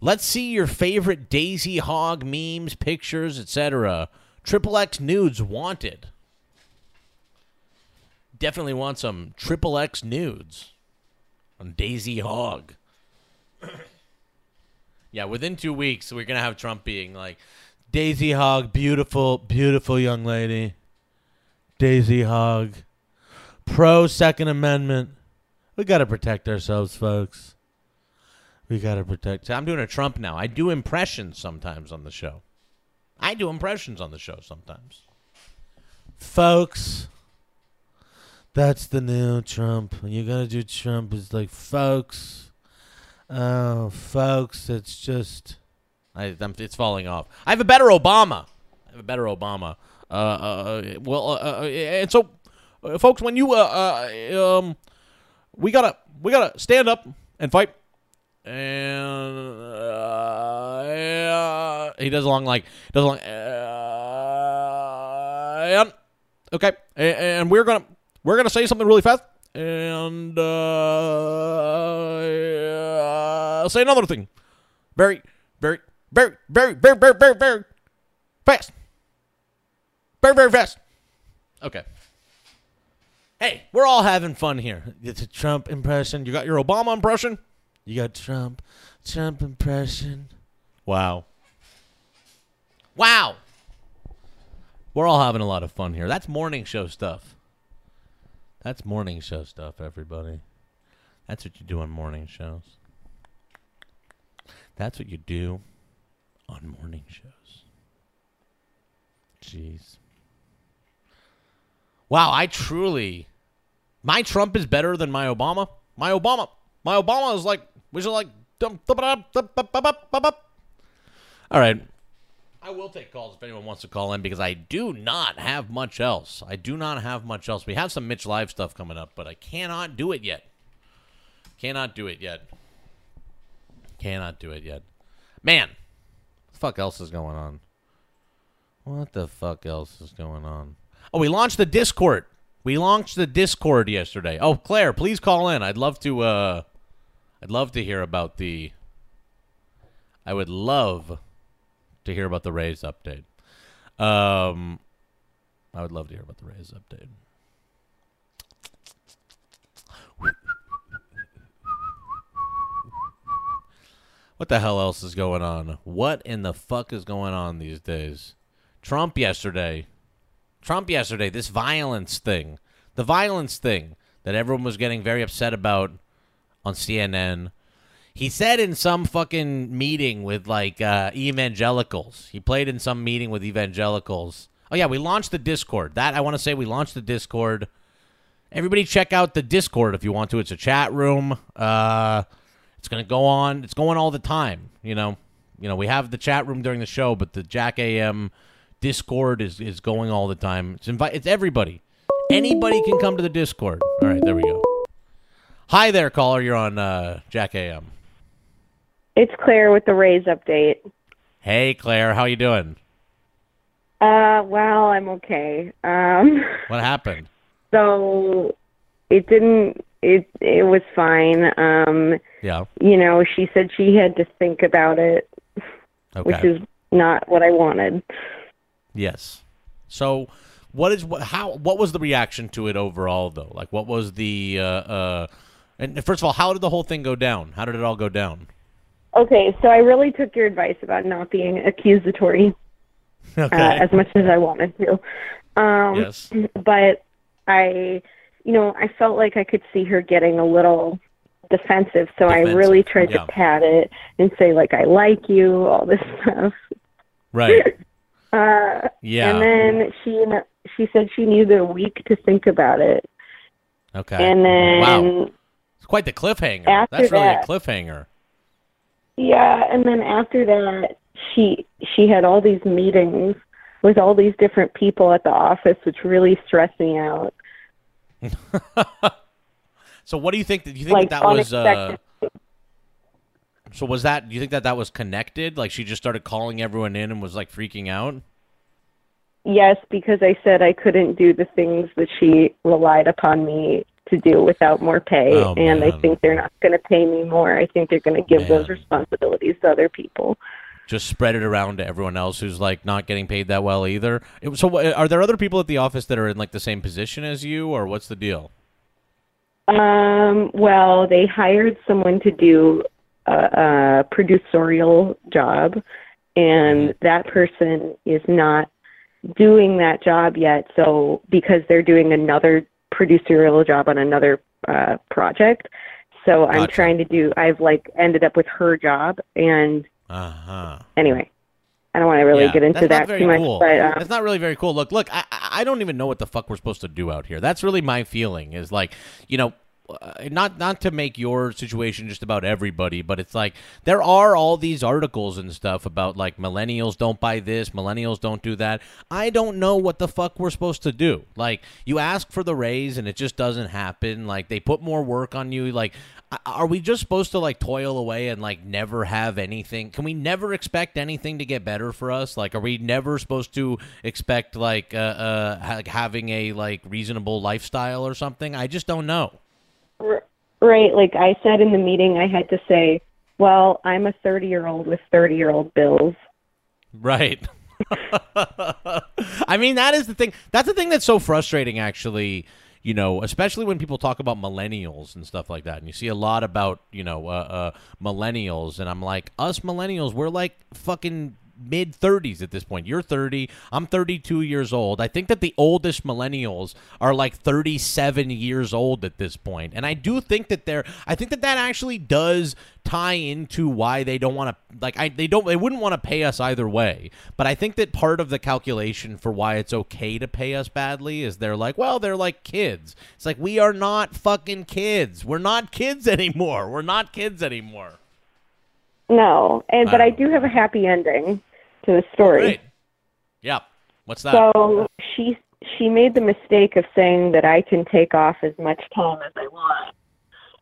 Let's see your favorite Daisy Hogg memes, pictures, etc. Triple X nudes wanted. Definitely want some Triple X nudes on Daisy Hogg. <coughs> yeah, within two weeks, we're going to have Trump being like, Daisy Hogg, beautiful, beautiful young lady. Daisy Hogg. Pro Second Amendment. We got to protect ourselves, folks. We got to protect. I'm doing a Trump now. I do impressions sometimes on the show. I do impressions on the show sometimes. Folks, that's the new Trump. You got to do Trump. It's like, folks. Oh, folks, it's just. I, I'm, it's falling off. I have a better Obama. I have a better Obama. Uh, uh, well, uh, uh, and so, uh, folks, when you, uh, uh, um, we gotta, we gotta stand up and fight and uh, yeah, he does a long like does along uh, and okay, and, and we're gonna we're gonna say something really fast, and uh, say another thing, very very very very very very very very fast, very very fast. Okay. Hey, we're all having fun here. It's a Trump impression. You got your Obama impression. You got Trump, Trump impression. Wow. Wow. We're all having a lot of fun here. That's morning show stuff. That's morning show stuff, everybody. That's what you do on morning shows. That's what you do on morning shows. Jeez. Wow, I truly. My Trump is better than my Obama. My Obama. My Obama is like we should like. All right. I will take calls if anyone wants to call in because I do not have much else. I do not have much else. We have some Mitch Live stuff coming up, but I cannot do it yet. Cannot do it yet. Cannot do it yet. Man, fuck else is going on? What the fuck else is going on? Oh, we launched the Discord. We launched the Discord yesterday. Oh, Claire, please call in. I'd love to uh I'd love to hear about the I would love to hear about the raise update. Um I would love to hear about the raise update. What the hell else is going on? What in the fuck is going on these days? Trump yesterday. Trump yesterday, this violence thing. The violence thing that everyone was getting very upset about on CNN. He said in some fucking meeting with like uh, evangelicals. He played in some meeting with evangelicals. Oh yeah, we launched the Discord. That I want to say we launched the Discord. Everybody check out the Discord if you want to. It's a chat room. Uh it's to go on. It's going all the time, you know. You know, we have the chat room during the show, but the Jack AM Discord is is going all the time. It's invite it's everybody. Anybody can come to the Discord. All right, there we go. Hi there, caller. You're on uh, Jack AM. It's Claire with the raise update. Hey, Claire, how you doing? Uh, well, I'm okay. Um, <laughs> What happened? so it didn't. It it was fine. Um, Yeah. you know, she said she had to think about it, Okay. which is not what I wanted. Yes. So, what is what? How? What was the reaction to it overall, though? Like, what was the? Uh, uh, and first of all, how did the whole thing go down? How did it all go down? Okay, so I really took your advice about not being accusatory Okay. uh, as much as I wanted to. Um, yes. but I, you know, I felt like I could see her getting a little defensive, so I really tried yeah. to pat it and say like I like you, all this <laughs> stuff. Right. <laughs> Uh, Yeah. And then she she said she needed a week to think about it, Okay. and then wow, quite the cliffhanger. After That's really a cliffhanger. yeah, and then after that she she had all these meetings with all these different people at the office, which really stressed me out. <laughs> So, what do you think? Do you think Like that, that was? Uh, so, was that? Do you think that that was connected? Like, she just started calling everyone in and was like freaking out. Yes, because I said I couldn't do the things that she relied upon me to do without more pay, Oh, and I think they're not going to pay me more. I think they're going to give those responsibilities to other people. Just spread it around to everyone else who's like not getting paid that well either. So, are there other people at the office that are in like the same position as you, or what's the deal? Um, well, they hired someone to do a, a producerial job, and that person is not doing that job yet. So, because they're doing another producerial job on another uh, project, so I'm trying to do. I've like ended up with her job, and Uh huh. anyway, I don't want to really Yeah, get into that too much, cool. but um, That's not really very cool. Look, look, I, I don't even know what the fuck we're supposed to do out here. That's really my feeling. Is like, you know, not not to make your situation just about everybody, but it's like there are all these articles and stuff about like millennials don't buy this, millennials don't do that. I don't know what the fuck we're supposed to do. Like, you ask for the raise and it just doesn't happen. Like, they put more work on you. Like. Are we just supposed to like toil away and like never have anything? Can we never expect anything to get better for us? Like, are we never supposed to expect like uh, uh ha- having a like reasonable lifestyle or something? I just don't know. Right. Like I said in the meeting, I had to say, well, I'm a 30 year old with 30 year old bills. Right. <laughs> I mean, that is the thing. That's the thing that's so frustrating, actually. You know, especially when people talk about millennials and stuff like that, and you see a lot about you know uh, uh, millennials, and I'm like, us millennials, we're like fucking mid 30s at this point. You're 30. I'm 32 years old. I think that the oldest millennials are like 37 years old at this point. And I do think that they're I think that that actually does tie into why they don't want to like I they don't they wouldn't want to pay us either way. But I think that part of the calculation for why it's okay to pay us badly is they're like, well, they're like kids. It's like we are not fucking kids. We're not kids <laughs> anymore. We're not kids anymore. No, and but I don't do have a happy ending to the story. Great. Yep. What's that? So she she made the mistake of saying that I can take off as much time as I want.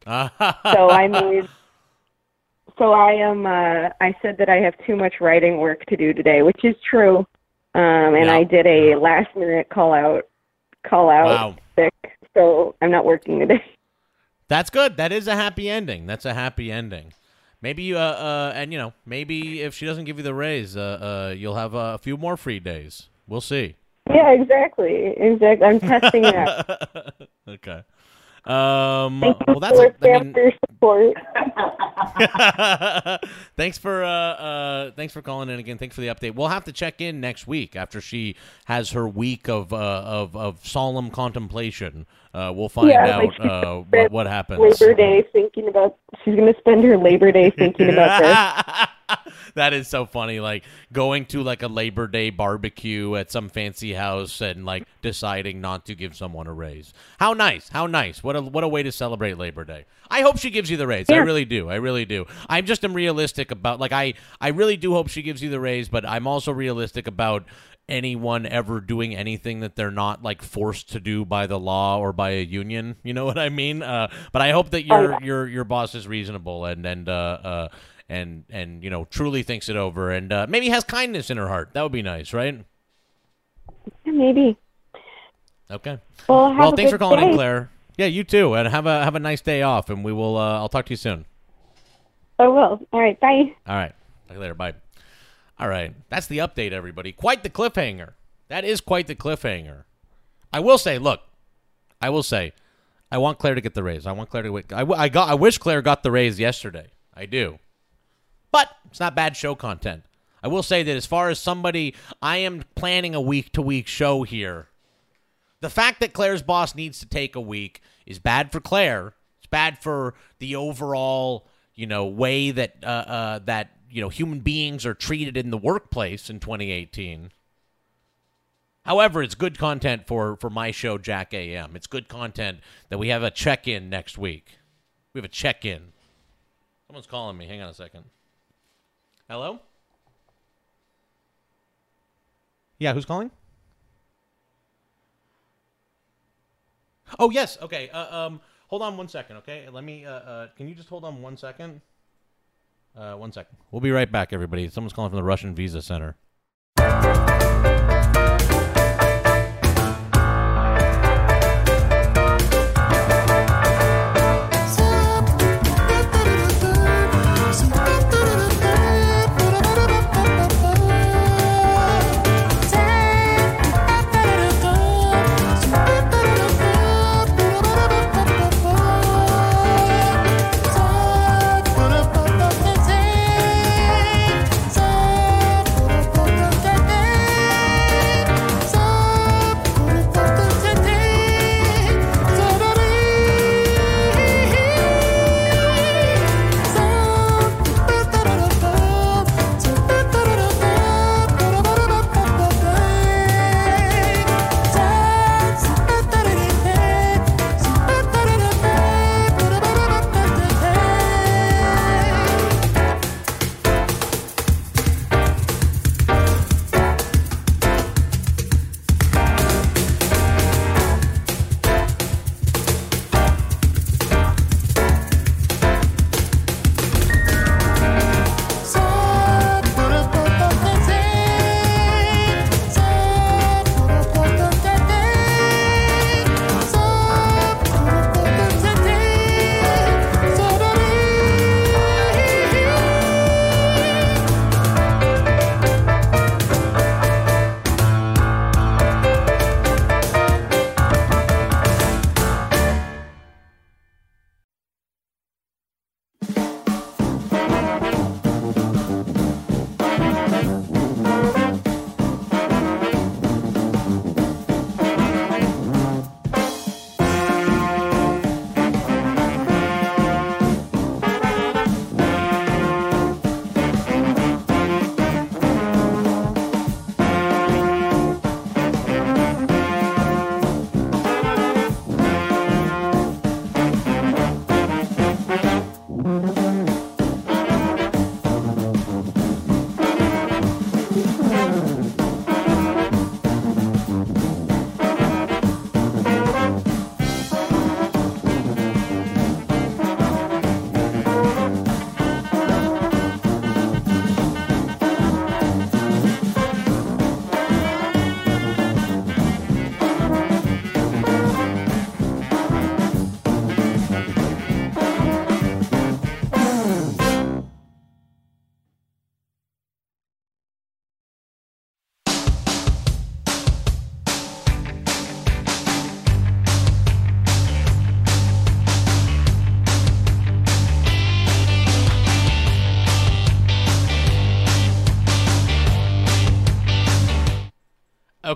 <laughs> So I made so I am. Uh, I said that I have too much writing work to do today, which is true. Um, and Yeah. I did a last minute call out, call out Wow. sick. So I'm not working today. That's good. That is a happy ending. That's a happy ending. Maybe you, uh, uh, and you know, maybe if she doesn't give you the raise, uh, uh, you'll have uh, a few more free days. We'll see. Yeah, exactly. Exactly. I'm testing it <laughs> okay. Um, well, that's. for, A, I mean, your support. <laughs> thanks for uh, uh, thanks for calling in again. Thanks for the update. We'll have to check in next week after she has her week of uh, of of solemn contemplation. Uh, we'll find Yeah, out she uh, what what happens. Labor Day thinking about. She's going to spend her Labor Day thinking about this. <laughs> <laughs> that is so funny. Like going to like a Labor Day barbecue at some fancy house and like deciding not to give someone a raise. How nice! How nice! What a what a way to celebrate Labor Day. I hope she gives you the raise. I really do. I really do. I'm just am realistic about like I I really do hope she gives you the raise, but I'm also realistic about anyone ever doing anything that they're not like forced to do by the law or by a union. You know what I mean? Uh, but I hope that your yeah. your your boss is reasonable and and uh, uh, and and you know truly thinks it over and uh, maybe has kindness in her heart. That would be nice, right? Yeah, maybe. Okay. Well, well, thanks for calling day. in, Claire. Yeah, you too, and have a have a nice day off, and we will. Uh, I'll talk to you soon. Oh well. All right. Bye. All right. Talk to you later. Bye. All right. That's the update, everybody. Quite the cliffhanger. That is quite the cliffhanger. I will say, look, I will say, I want Claire to get the raise. I want Claire to. I, I got. I wish Claire got the raise yesterday. I do. But it's not bad show content. I will say that as far as somebody, I am planning a week to week show here. The fact that Claire's boss needs to take a week is bad for Claire. It's bad for the overall, you know, way that uh, uh, that you know human beings are treated in the workplace in 2018. However, it's good content for for my show Jack AM. It's good content that we have a check in next week. We have a check in. Someone's calling me. Hang on a second. Hello. Yeah, who's calling? Oh yes. Okay. Uh, um, hold on one second. Okay. Let me. Uh, uh, can you just hold on one second? Uh, one second. We'll be right back, everybody. Someone's calling from the Russian Visa Center.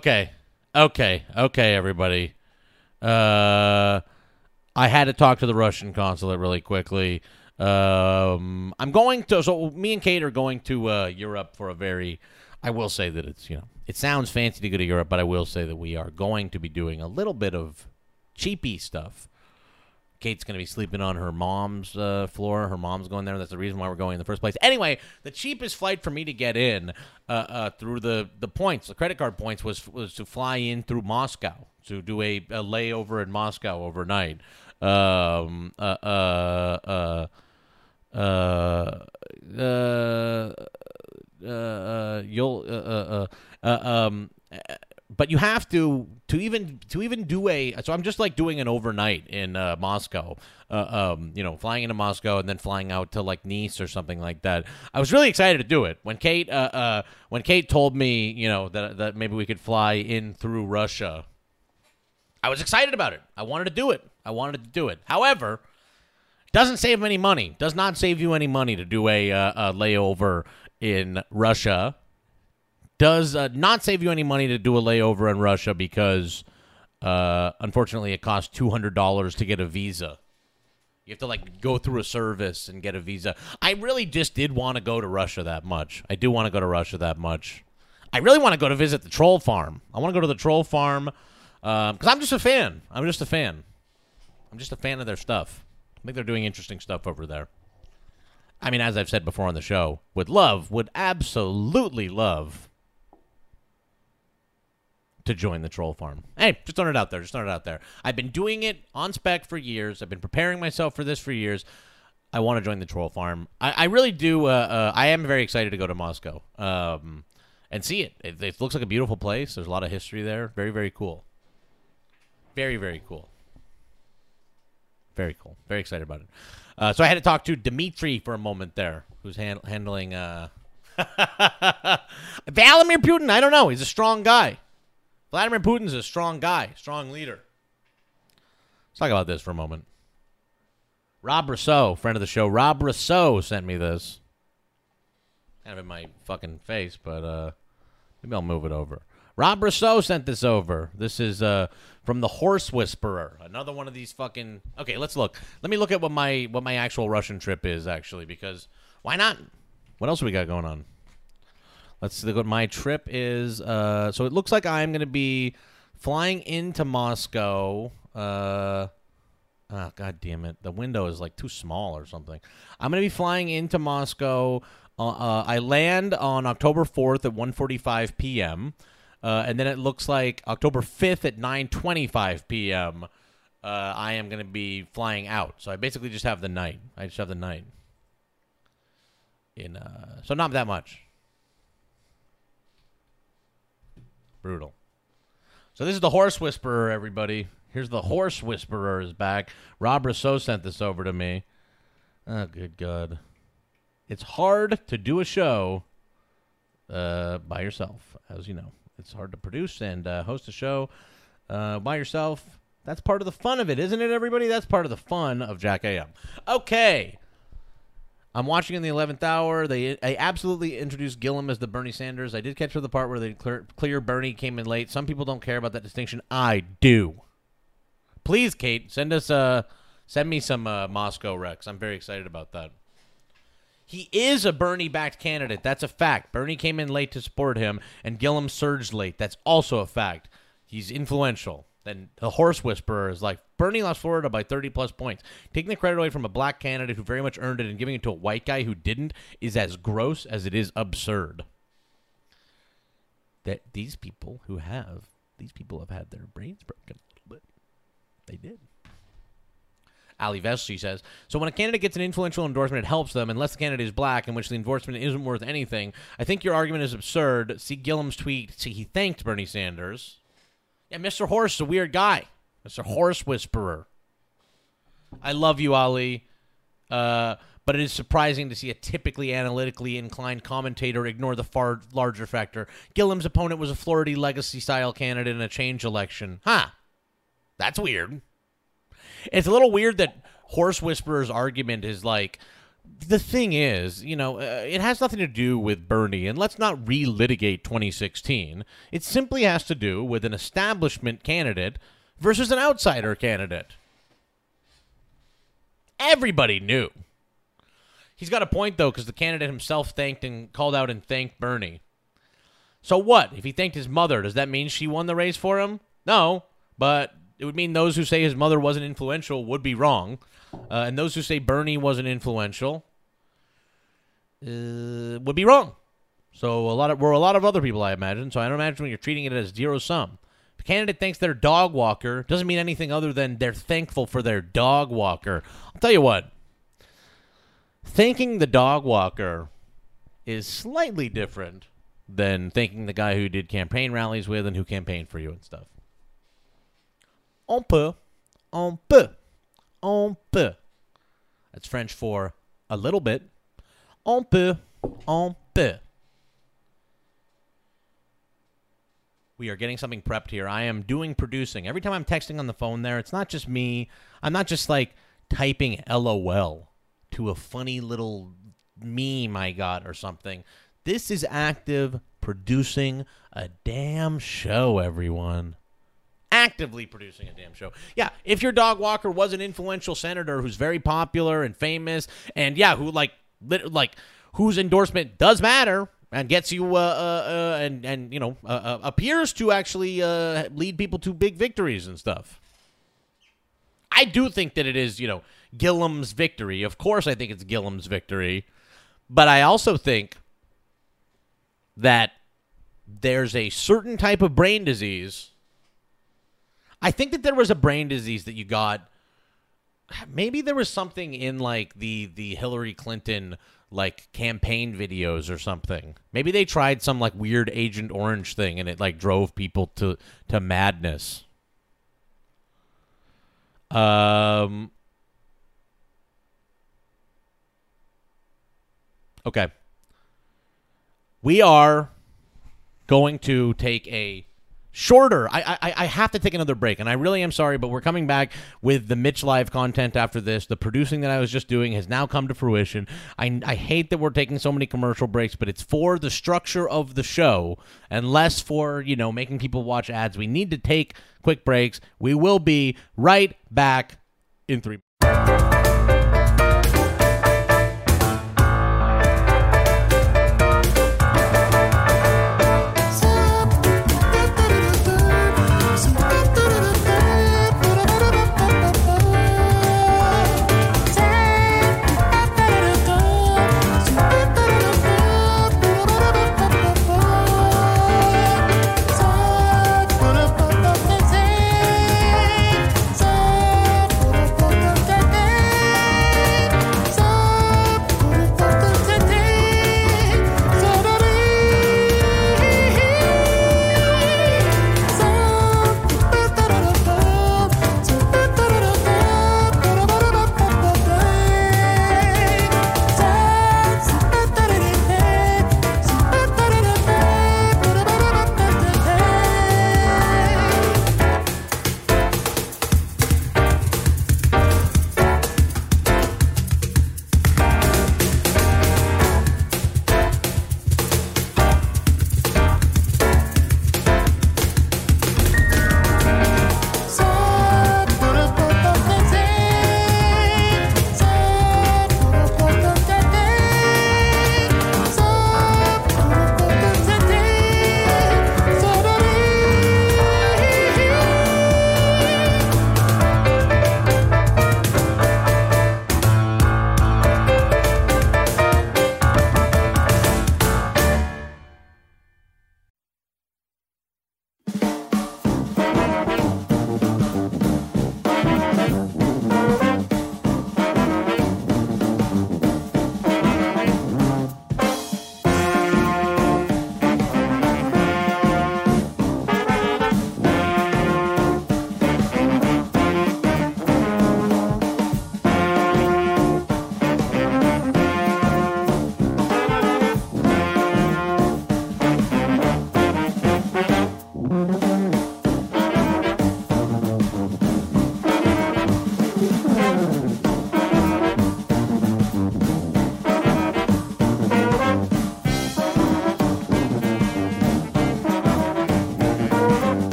Okay. Okay. Okay, everybody. Uh I had to talk to the Russian consulate really quickly. Um I'm going to so me and Kate are going to uh Europe for a very I will say that it's, you know, it sounds fancy to go to Europe, but I will say that we are going to be doing a little bit of cheapy stuff. Kate's going to be sleeping on her mom's uh, floor. Her mom's going there. That's the reason why we're going in the first place. Anyway, the cheapest flight for me to get in uh, uh, through the, the points, the credit card points, was was to fly in through Moscow to do a, a layover in Moscow overnight. Um, uh, uh, uh, uh, uh, uh, uh, you'll uh, uh, uh, uh, um, uh, but you have to to even to even do a so i'm just like doing an overnight in uh, moscow uh, um, you know flying into moscow and then flying out to like nice or something like that. I was really excited to do it. When kate uh, uh, when kate told me you know that, that maybe we could fly in through russia i was excited about it. I wanted to do it. I wanted to do it. However doesn't save any money. Does not save you any money to do a, uh, a layover in russia does uh, not save you any money to do a layover in Russia because, uh, unfortunately, it costs two hundred dollars to get a visa. You have to like go through a service and get a visa. I really just did want to go to Russia that much. I do want to go to Russia that much. I really want to go to visit the troll farm. I want to go to the troll farm because I'm just a fan. I'm just a fan. I'm just a fan of their stuff. I think they're doing interesting stuff over there. I mean, as I've said before on the show, would love, would absolutely love to join the troll farm. Hey, just throwing it out there. Just throwing it out there. I've been doing it on spec for years. I've been preparing myself for this for years. I want to join the troll farm. I, I really do. Uh, uh, I am very excited to go to Moscow um, and see it. it. It looks like a beautiful place. There's a lot of history there. Very, very cool. Very, very cool. Very cool. Very excited about it. Uh, so I had to talk to Dmitry for a moment there, who's han- handling uh, <laughs> Vladimir Putin. I don't know. He's a strong guy. Vladimir Putin's a strong guy, strong leader. Let's talk about this for a moment. Rob Rousseau, friend of the show, Rob Rousseau sent me this. Kind of in my fucking face, but uh, maybe I'll move it over. Rob Rousseau sent this over. This is uh, from the Horse Whisperer. Another one of these fucking. Okay, let's look. Let me look at what my what my actual Russian trip is actually, because why not? What else we got going on? Let's see what my trip is. Uh, so it looks like I'm going to be flying into Moscow. Uh, oh, God damn it. The window is like too small or something. I'm going to be flying into Moscow. Uh, uh, I land on October 4th at 1.45 p.m. Uh, and then it looks like October 5th at 9.25 p.m. Uh, I am going to be flying out. So I basically just have the night. I just have the night. In So not that much. Brutal. So this is the Horse Whisperer, everybody. Here's the Horse Whisperer is back. Rob Rousseau sent this over to me. Oh, good God. It's hard to do a show uh, by yourself, as you know. It's hard to produce and uh, host a show uh, by yourself. That's part of the fun of it, isn't it, everybody? That's part of the fun of Jack AM. Okay. I'm watching in the 11th hour. They I absolutely introduced Gillum as the Bernie Sanders. I did catch the part where they clear, clear Bernie came in late. Some people don't care about that distinction. I do. Please, Kate, send us uh send me some uh, Moscow Rex. I'm very excited about that. He is a Bernie backed candidate. That's a fact. Bernie came in late to support him, and Gillum surged late. That's also a fact. He's influential. Then the horse whisperer is like Bernie lost Florida by 30 plus points. Taking the credit away from a black candidate who very much earned it and giving it to a white guy who didn't is as gross as it is absurd. That these people who have these people have had their brains broken a little bit. They did. Ali Vesely says, so when a candidate gets an influential endorsement, it helps them unless the candidate is black, in which the endorsement isn't worth anything. I think your argument is absurd. See Gillum's tweet. See, he thanked Bernie Sanders. Yeah, Mr. Horse is a weird guy. Mr. Horse Whisperer. I love you, Ali. Uh, but it is surprising to see a typically analytically inclined commentator ignore the far larger factor. Gillum's opponent was a Florida legacy style candidate in a change election. Huh. That's weird. It's a little weird that Horse Whisperer's argument is like the thing is, you know, uh, it has nothing to do with Bernie, and let's not relitigate 2016. It simply has to do with an establishment candidate versus an outsider candidate. Everybody knew. He's got a point, though, because the candidate himself thanked and called out and thanked Bernie. So what? If he thanked his mother, does that mean she won the race for him? No, but it would mean those who say his mother wasn't influential would be wrong. Uh, and those who say Bernie wasn't influential uh, would be wrong. So a lot of we're a lot of other people, I imagine. So I don't imagine when you're treating it as zero sum. A candidate thinks they're dog walker, doesn't mean anything other than they're thankful for their dog walker. I'll tell you what. Thanking the dog walker is slightly different than thanking the guy who did campaign rallies with and who campaigned for you and stuff. On peut, on peut, on peut. That's French for a little bit. On peut, on peut. We are getting something prepped here. I am doing producing. Every time I'm texting on the phone there, it's not just me. I'm not just like typing LOL to a funny little meme I got or something. This is active producing a damn show, everyone. Actively producing a damn show. Yeah, if your dog walker was an influential senator who's very popular and famous, and yeah, who like lit- like whose endorsement does matter and gets you uh, uh, uh and and you know uh, uh, appears to actually uh, lead people to big victories and stuff. I do think that it is, you know, Gillum's victory. Of course, I think it's Gillum's victory, but I also think that there's a certain type of brain disease. I think that there was a brain disease that you got. Maybe there was something in like the the Hillary Clinton like campaign videos or something. Maybe they tried some like weird Agent Orange thing and it like drove people to to madness. Um Okay. We are going to take a shorter. I, I I have to take another break, and I really am sorry, but we're coming back with the Mitch Live content after this. The producing that I was just doing has now come to fruition. I I hate that we're taking so many commercial breaks, but it's for the structure of the show and less for you know making people watch ads. We need to take quick breaks. We will be right back in three.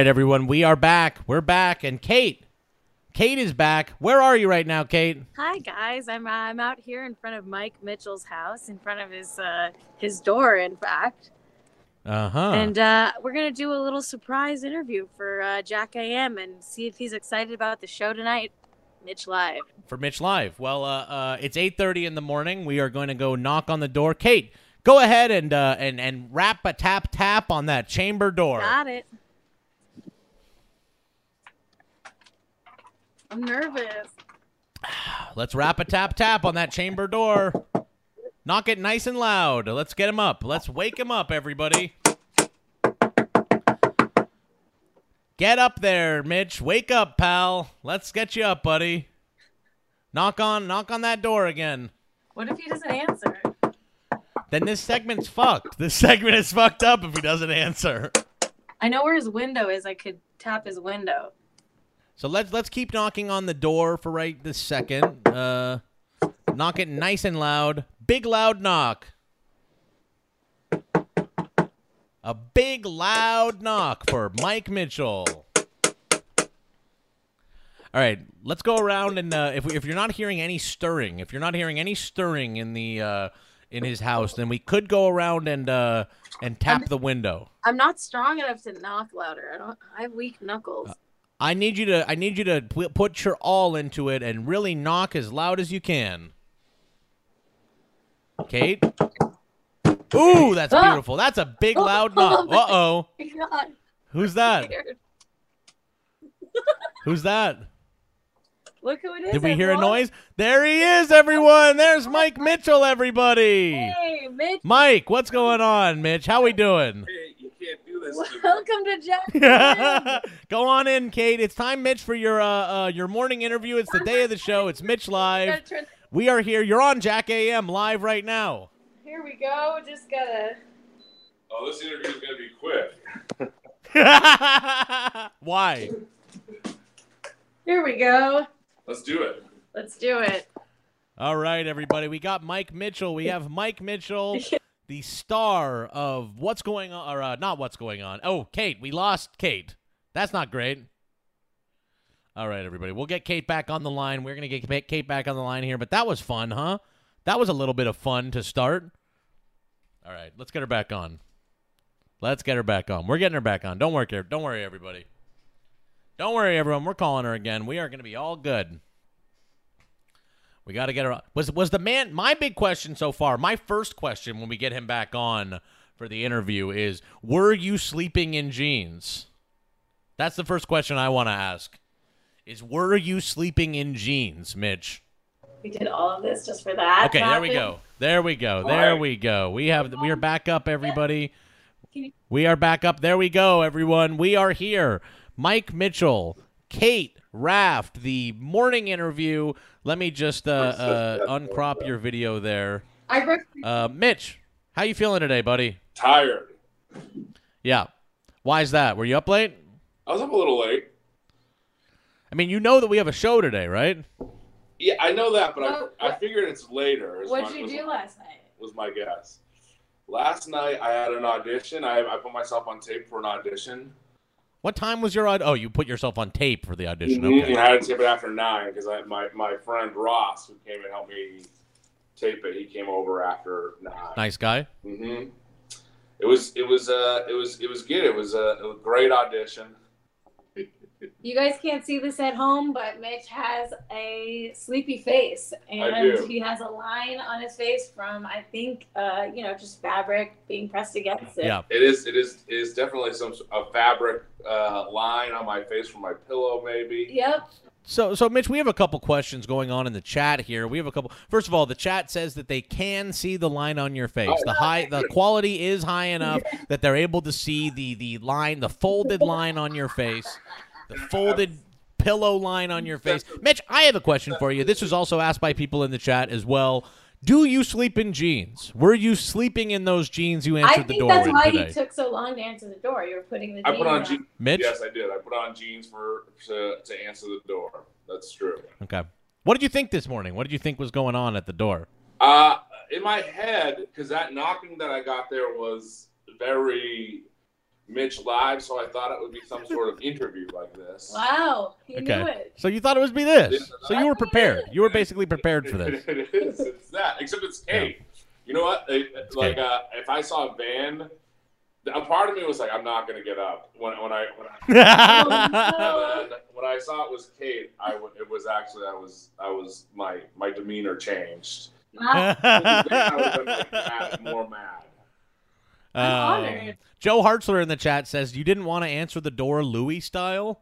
Right, everyone, we are back. We're back, and Kate, Kate is back. Where are you right now, Kate? Hi guys, I'm uh, I'm out here in front of Mike Mitchell's house, in front of his uh, his door, in fact, Uh huh. and uh, we're gonna do a little surprise interview for uh, Jack AM and see if he's excited about the show tonight. Mitch live. for Mitch Live. Well, uh, uh, it's eight thirty in the morning. We are going to go knock on the door. Kate, go ahead and uh, and and rap a tap tap on that chamber door. Got it. I'm nervous. Let's rap a tap tap on that chamber door. Knock it nice and loud. Let's get him up. Let's wake him up, everybody. Get up there, Mitch. Wake up, pal. Let's get you up, buddy. Knock on knock on that door again. What if he doesn't answer? Then this segment's fucked. This segment is fucked up if he doesn't answer. I know where his window is. I could tap his window. So let's let's keep knocking on the door for right this second. Uh, knock it nice and loud. Big loud knock. A big loud knock for Mike Mitchell. All right, let's go around and uh, if we, if you're not hearing any stirring, if you're not hearing any stirring in the uh, in his house, then we could go around and uh, and tap the window. I'm not strong enough to knock louder. I don't. I have weak knuckles. I need you to I need you to put your all into it and really knock as loud as you can. Kate. Ooh, that's Ah! beautiful. That's a big loud knock. Oh my Uh oh. <laughs> God. Who's that? <laughs> <laughs> Who's that? Look who it is. Did we hear a noise? There he is, everyone. There's Mike Mitchell, everybody. Hey, Mitch. Mike, what's going on, Mitch? How we doing? You can't do this. <laughs> Welcome to Jack. <laughs> Go on in, Kate. It's time, Mitch, for your uh, uh, your morning interview. It's the day of the show. It's Mitch <laughs> live. We are here. You're on Jack AM live right now. Here we go. Just gotta. Oh, this interview is gonna be quick. Why? Here we go. Let's do it. Let's do it. All right, everybody. We got Mike Mitchell. We have Mike Mitchell, the star of What's Going On, or uh, not What's Going On. Oh, Kate. We lost Kate. That's not great. All right, everybody. We'll get Kate back on the line. We're to get Kate back on the line here, but that was fun, huh? That was a little bit of fun to start. All right, let's get her back on. Let's get her back on. We're getting her back on. Don't worry, don't worry, everybody. Don't worry, everyone. We're calling her again. We are to be all good. We got to get her. Was was the man? My big question so far. My first question when we get him back on for the interview is: Were you sleeping in jeans? That's the first question I want to ask. Is were you sleeping in jeans, Mitch? We did all of this just for that. Okay, there we go. There we go. There we go. We have we are back up, everybody. We are back up. There we go, everyone. We are here. Mike Mitchell, Kate Raft, the morning interview. Let me just uh, uh, uncrop your video there. I broke. Uh, Mitch, how you feeling today, buddy? Tired. Yeah. Why is that? Were you up late? I was up a little late. I mean, you know that we have a show today, right? Yeah, I know that, but What- I, I figured it's later. What'd my- you was- do last night? Was my guess. Last night I had an audition. I, I put myself on tape for an audition. What time was your aud- Oh, you put yourself on tape for the audition. Mhm, Okay. I had to tape it after nine because my, my friend Ross, who came and helped me tape it, he came over after nine. Nice guy. hmm It was it was uh it was it was good. It was a, it was a great audition. You guys can't see this at home, but Mitch has a sleepy face, I and do. he has a line on his face from I think, uh, you know, just fabric being pressed against it. Yeah. It is it is it is definitely some a fabric uh, line on my face from my pillow maybe. Yep. So, so Mitch, we have a couple questions going on in the chat here. We have a couple. First of all, the chat says that they can see the line on your face. Oh, the high, the quality is high enough <laughs> that they're able to see the the line, the folded line on your face, the folded pillow line on your face. Mitch, I have a question for you. This was also asked by people in the chat as well. Do you sleep in jeans? Were you sleeping in those jeans you answered the think door that's why today? he took so long to answer the door. You were putting the I put on jeans jeans. Mitch? Yes, I did. I put on jeans for to, to answer the door. That's true. Okay. What did you think this morning? What did you think was going on at the door? Uh, in my head, because that knocking that I got there was very Mitch live, so I thought it would be some sort of interview like this. Wow, he knew Okay. it. So you thought it would be this. So you were prepared. You were basically prepared for this. <laughs> it is. It's that. Except it's Kate. You know what? It- like uh, if I saw a Van, a part of me was like, I'm not gonna get up when when I when I. <laughs> <laughs> when I saw it was Kate, I w- it was actually I was I was my my demeanor changed. Wow. I would have been like mad, more mad. Um, honored. Joe Hartzler in the chat says you didn't want to answer the door Louis style.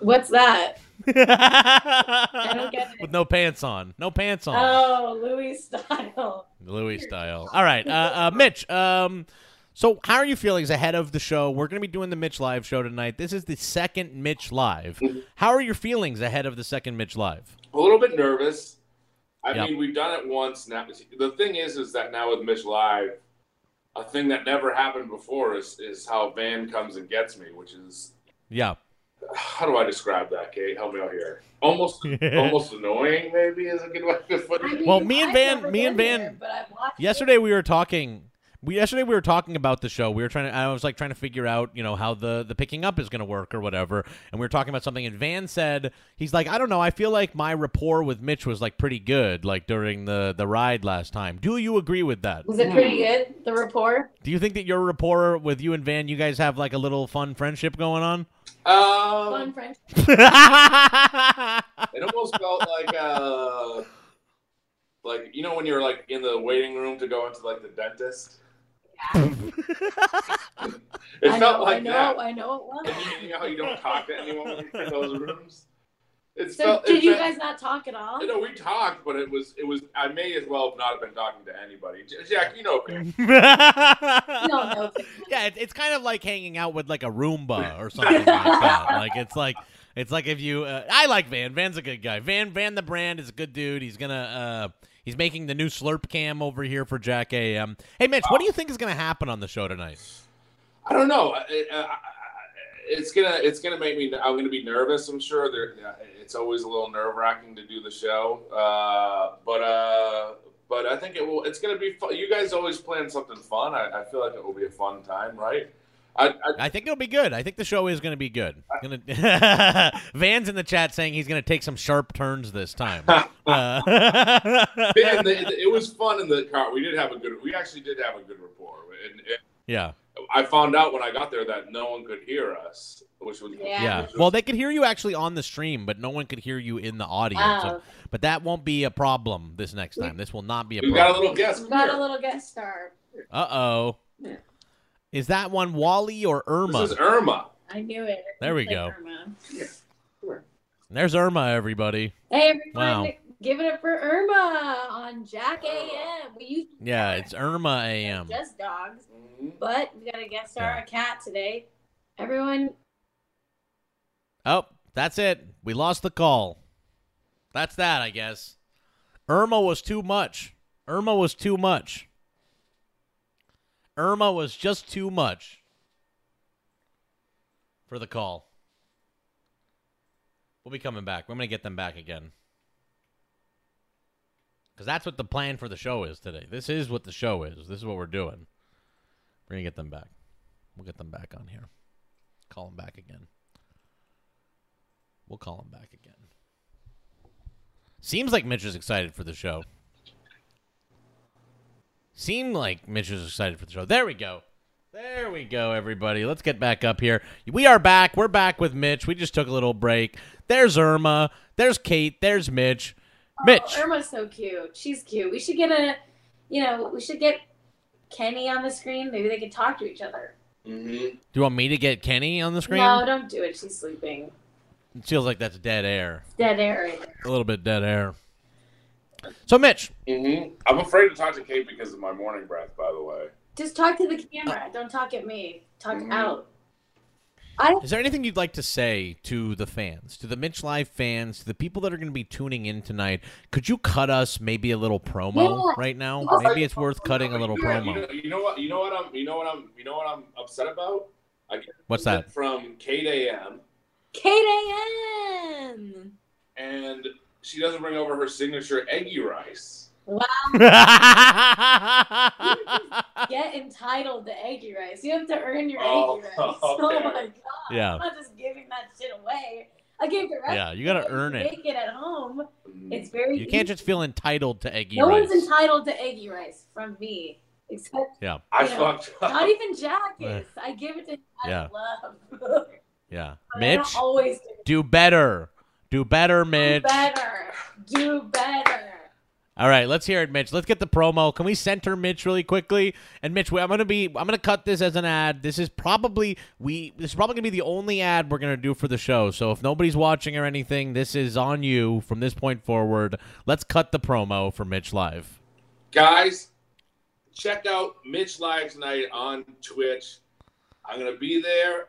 What's that? <laughs> I don't get it. With no pants on. No pants on. Oh, Louis style. Louis style. All right, uh, uh, Mitch. Um, so how are you feeling ahead of the show? We're going to be doing the Mitch Live show tonight. This is the second Mitch Live. How are your feelings ahead of the second Mitch Live? A little bit nervous. I Yep. mean, we've done it once now. The thing is, is that now with Mitch Live, a thing that never happened before is is how Van comes and gets me, which is Yeah. how do I describe that, Kate? Help me out here. Almost, <laughs> almost annoying, maybe is a good way to put it. Well, me and I've Van, me and Van. there, but I've watched Yesterday we were talking. We yesterday we were talking about the show. We were trying to. I was like trying to figure out, you know, how the the picking up is going to work or whatever. And we were talking about something. And Van said he's like, I don't know. I feel like my rapport with Mitch was like pretty good, like during the the ride last time. Do you agree with that? Was it pretty good? The rapport? Do you think that your rapport with you and Van, you guys have like a little fun friendship going on? Um, Fun friend. <laughs> it almost felt like uh, like you know when you're like in the waiting room to go into like the dentist. It I felt know, like I know, that. I know it was. And you, you know how you don't talk to anyone in those rooms. It So felt, did it you felt- guys not talk at all? You know, we talked, but it was it was. I may as well have not have been talking to anybody. Jack, you know, Pam. <laughs> No, no. yeah, it, it's kind of like hanging out with like a Roomba or something like that. <laughs> Like it's like it's like if you. Uh, I like Van. Van's a good guy. Van Van the brand is a good dude. He's gonna. Uh, he's making the new Slurp cam over here for Jack AM. Hey, Mitch, what do you think is gonna happen on the show tonight? I don't know. I- I- I- It's gonna it's gonna make me. I'm gonna be nervous. I'm sure. There, it's always a little nerve wracking to do the show. Uh, but uh, but I think it will. It's gonna be fun. You guys always plan something fun. I, I feel like it will be a fun time, right? I, I, I think it'll be good. I think the show is going to be good. Gonna <laughs> Van's in the chat saying he's going to take some sharp turns this time. <laughs> Uh, <laughs> Man, the, it was fun in the car. We did have a good. We actually did have a good rapport. And, and yeah. I found out when I got there that no one could hear us, which was Yeah. which was- Well, they could hear you actually on the stream, but no one could hear you in the audience. So- but that won't be a problem this next time. This will not be a we got a little guest. We got here. a little guest star. Uh oh. Yeah. Is that one Wally or Irma? This is Irma. I knew it. There we go. Irma. There's Irma, everybody. Hey everyone, Wow. give it up for Irma on Jack AM. We used Yeah, it's Irma AM. just dogs, Mm-hmm. but we got a guest star, Yeah. a cat today. Everyone, Oh, that's it. We lost the call. That's that, I guess. Irma was too much. Irma was too much. Irma was just too much for the call. We'll be coming back. We're going to get them back again. Because that's what the plan for the show is today. This is what the show is. This is what we're doing. We're going to get them back. We'll get them back on here. Call them back again. We'll call them back again. Seems like Mitch is excited for the show. Seemed like Mitch is excited for the show. There we go. There we go, everybody. Let's get back up here. We are back. We're back with Mitch. We just took a little break. There's Irma. There's Kate. There's Mitch. Mitch. Oh, Irma's so cute. She's cute. We should get a, you know, we should get Kenny on the screen. Maybe they could talk to each other. Mm-hmm. Do you want me to get Kenny on the screen? No, don't do it. She's sleeping. It feels like that's dead air. Dead air. right. A little bit dead air. So, Mitch. Mm-hmm. I'm afraid to talk to Kate because of my morning breath. By the way. Just talk to the camera. Don't talk at me. Talk Mhm. out. I Is there anything you'd like to say to the fans, to the Mitch Live fans, to the people that are going to be tuning in tonight? Could you cut us maybe a little promo Yeah. right now? Yes. Maybe it's worth cutting a little Yeah, You promo. know, you know what? You know what I'm. You know what I'm. You know what I'm upset about. I get What's that? From Kate AM, Kate AM. and she doesn't bring over her signature eggy rice. Wow. <laughs> get entitled to eggy rice. You have to earn your Oh, eggy rice. <laughs> Oh my god! Yeah. I'm not just giving that shit away. I gave the rest. Yeah, you gotta earn it. Make it at home. Mm. It's very. You can't easy. just feel entitled to eggy No rice. one's entitled to eggy rice from me, except Yeah, I know, fucked up. not even Jack is. <laughs> I give it to I Yeah. love. yeah. But Mitch, always do do better. Do better, Mitch. better. Do better. All right, let's hear it, Mitch. Let's get the promo. Can we center Mitch really quickly? And Mitch, I'm gonna be, I'm gonna cut this as an ad. This is probably we, this is probably gonna be the only ad we're gonna do for the show. So if nobody's watching or anything, this is on you from this point forward. Let's cut the promo for Mitch live. Guys, check out Mitch Live tonight on Twitch. I'm gonna be there.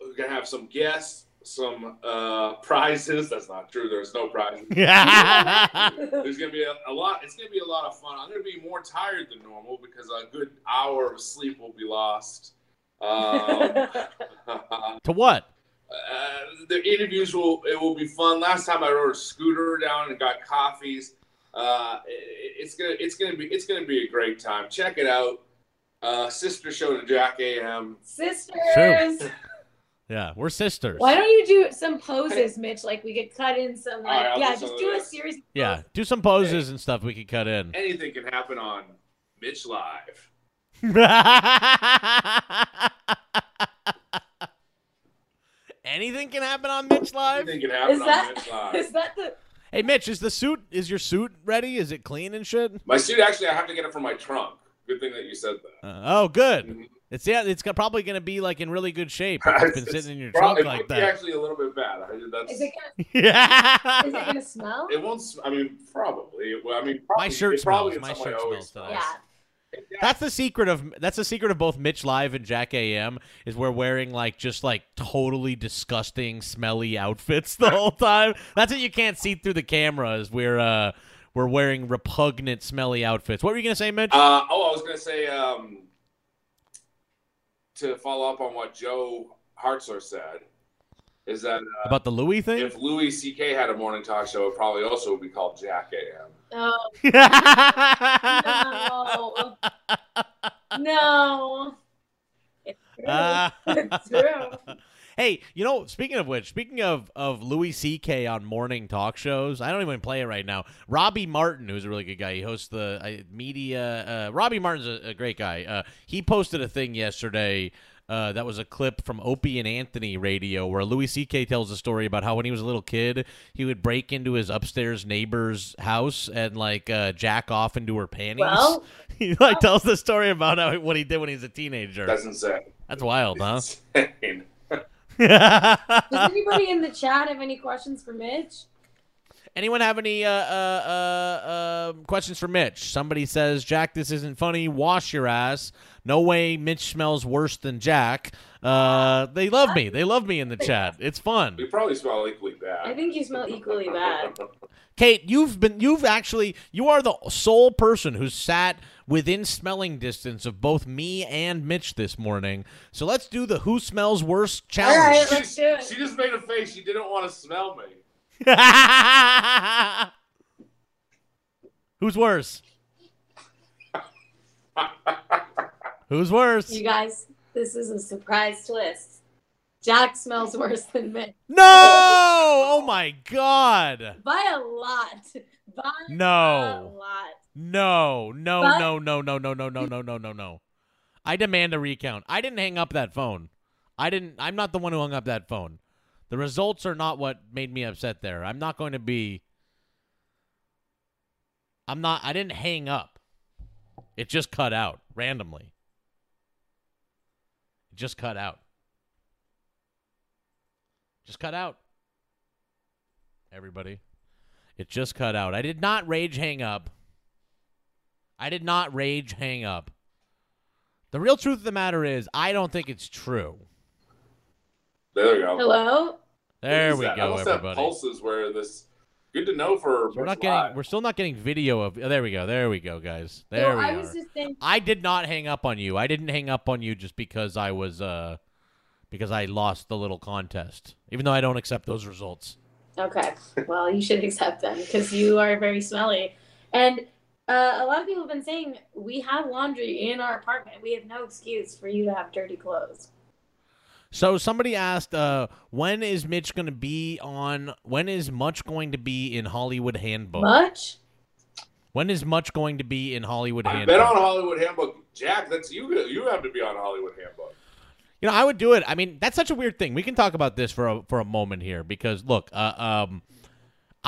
We're gonna have some guests, some uh, prizes. That's not true. There's no prizes. <laughs> There's gonna be a, a lot. It's gonna be a lot of fun. I'm gonna be more tired than normal because a good hour of sleep will be lost. Um, <laughs> to what? uh, the interviews will it will be fun. Last time I rode a scooter down and got coffees. Uh, it- it's gonna it's gonna be it's gonna be a great time. Check it out. Uh, sister show to Jack AM. Sisters. <laughs> Yeah, we're sisters. Why don't you do some poses, Mitch? Like we could cut in some, like, All right, I'll yeah, do just do of a this. series. Yeah, do some poses and stuff we could cut in. Anything can happen on Mitch Live. <laughs> Anything can happen on Mitch live. Anything can happen Is on that Mitch <laughs> Live. is that the? Hey, Mitch, is the suit is your suit ready? Is it clean and shit? My suit actually, I have to get it from my trunk. Good thing that you said that. Uh, oh, good. Mhm. It's yeah, it's probably going to be like in really good shape. If it's been <laughs> It's sitting in your prob- trunk it like might be that. actually a little bit bad. I, that's, Is it gonna? yeah. <laughs> Is it gonna smell? it won't. s- I mean, probably. Well, I mean, probably, My shirt it probably smells. in My shirt smells today. Yeah. That's the secret of that's the secret of both Mitch Live and Jack AM is we're wearing like just like totally disgusting, smelly outfits the whole time. That's what you can't see through the cameras. we're uh we're wearing repugnant, smelly outfits. What were you gonna say, Mitch? Uh, oh, I was gonna say um, to follow up on what Joe Hartzler said is that uh, About the Louis thing? if Louis C.K. had a morning talk show, it probably also would be called Jack AM. Oh <laughs> no! No. <laughs> It's true. <laughs> It's true. Hey, you know, speaking of which, speaking of of Louis C.K. on morning talk shows, I don't even play it right now. Robbie Martin, who's a really good guy, he hosts the uh, media. Uh, Robbie Martin's a, a great guy. Uh, he posted a thing yesterday. Uh, that was a clip from Opie and Anthony radio where Louis C.K. tells a story about how when he was a little kid, he would break into his upstairs neighbor's house and like uh, jack off into her panties. Well- <laughs> he like tells the story about how, what he did when he was a teenager. That's insane. That's wild, huh? Insane. Does <laughs> anybody in the chat have any questions for Mitch? Anyone have any uh, uh, uh, uh, questions for Mitch? Somebody says, Jack, this isn't funny. Wash your ass. No way Mitch smells worse than Jack. Uh, they love me. They love me in the chat. It's fun. We probably smell equally bad. I think you smell equally bad. Kate, you've been, you've actually, you are the sole person who sat within smelling distance of both me and Mitch this morning. So let's do the who smells worse challenge. right, let's do it. She just made a face. She didn't want to smell me. <laughs> Who's worse? <laughs> Who's worse? You guys, this is a surprise twist. Jack smells worse than Mitch No! Oh my god! by a lot. By a No. lot. No, no, But- no, no, no, no, no, no, no, no, no, no. I demand a recount. I didn't hang up that phone. I didn't I'm not the one who hung up that phone. The results are not what made me upset there. I'm not going to be I'm not I didn't hang up. It just cut out randomly. It just cut out. Just cut out. Everybody. It just cut out. I did not rage hang up. I did not rage hang up. The real truth of the matter is, I don't think it's true. There we go. Hello? There we that? I go, must have everybody. pulses where this. Good to know for. We're not getting. Live. We're still not getting video of. oh, there we go. There we go, guys. There So we I are. was just thinking. I did not hang up on you. I didn't hang up on you just because I was uh because I lost the little contest. Even though I don't accept those results. Okay. Well, you should accept them because you are very smelly. And Uh, a lot of people have been saying we have laundry in our apartment. We have no excuse for you to have dirty clothes. So somebody asked, uh, when is Mitch going to be on? When is Much going to be in Hollywood Handbook? Much? When is Much going to be in Hollywood I've Handbook? been on Hollywood Handbook. Jack, that's you. You have to be on Hollywood Handbook. You know, I would do it. I mean, that's such a weird thing. We can talk about this for a, for a moment here because look, uh, um,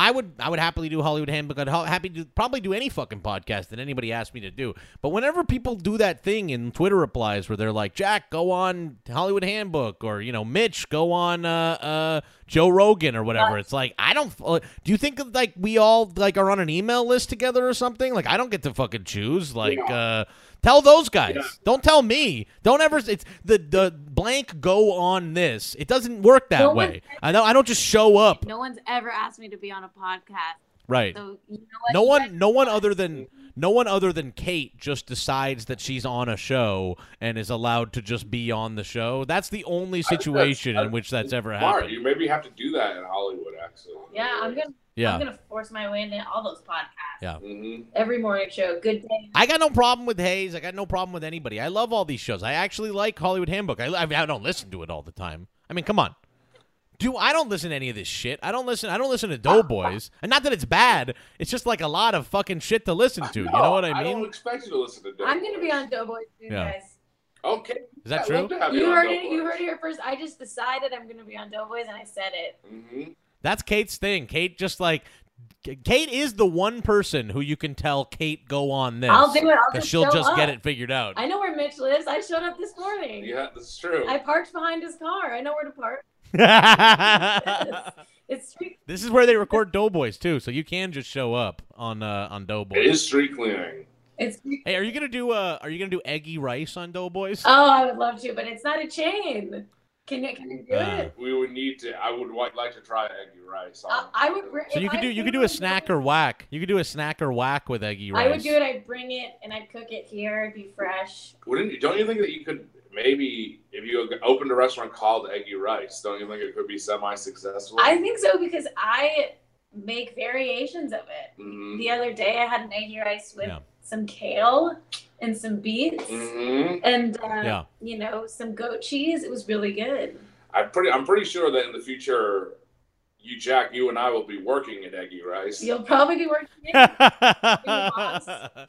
I would I would happily do Hollywood Handbook. I'd ha- happy to probably do any fucking podcast that anybody asked me to do. But whenever people do that thing in Twitter replies where they're like, "Jack, go on Hollywood Handbook," or you know, "Mitch, go on uh, uh, Joe Rogan" or whatever, it's like I don't. Uh, do you think like we all like are on an email list together or something? Like I don't get to fucking choose. Like. uh Tell those guys. Don't tell me. Don't ever. It's the the blank go on this. It doesn't work that No way. I know. I don't just show up. No one's ever asked me to be on a podcast. Right. So you know what? No You one. No one other than no one other than Kate just decides that she's on a show and is allowed to just be on the show. That's the only situation in which that's ever Smart. happened. You maybe have to do that in Hollywood, actually. Yeah, I'm gonna. Yeah. I'm gonna force my way into all those podcasts. Yeah. Mm-hmm. Every morning show. Good day. I got no problem with Hayes. I got no problem with anybody. I love all these shows. I actually like Hollywood Handbook. I, I, mean, I don't listen to it all the time. I mean, come on. Do I don't listen to any of this shit. I don't listen. I don't listen to Doughboys. And not that it's bad. It's just like a lot of fucking shit to listen to. You know what I mean? I don't expect you to listen to. I'm gonna be on Doughboys soon, Yeah. guys. Okay. Is that I'd true? love You heard it. You heard it here first. I just decided I'm gonna be on Doughboys, and I said it. Mm-hmm. That's Kate's thing. Kate just like Kate is the one person who you can tell Kate go on this. I'll do it. I'll 'cause just she'll show just get it figured out. I know where Mitch lives. I showed up this morning. Yeah, that's true. I parked behind his car. I know where to park. <laughs> It's street. this is where they record Doughboys too, so you can just show up on uh, on Doughboys. It is street cleaning. It's. Hey, are you gonna do uh are you gonna do eggy rice on Doughboys? Oh, I would love to, but it's not a chain. Can you? Can you do Uh, it? We would need to. I would like to try eggy rice. I, I would. br- so you could do you could do a snack or whack. You could do a snack or whack with eggy rice. I would do it. I'd bring it and I'd cook it here. It'd be fresh. Wouldn't you? Don't you think that you could maybe if you opened a restaurant called Eggy Rice? Don't you think it could be semi-successful? I think so because I make variations of it. Mhm. The other day I had an eggy rice with Yeah. Some kale and some beets Mhm. and uh, Yeah. you know some goat cheese. It was really good. I'm pretty. I'm pretty sure that in the future, you Jack, you and I will be working at Eggy Rice. You'll probably be working. <laughs>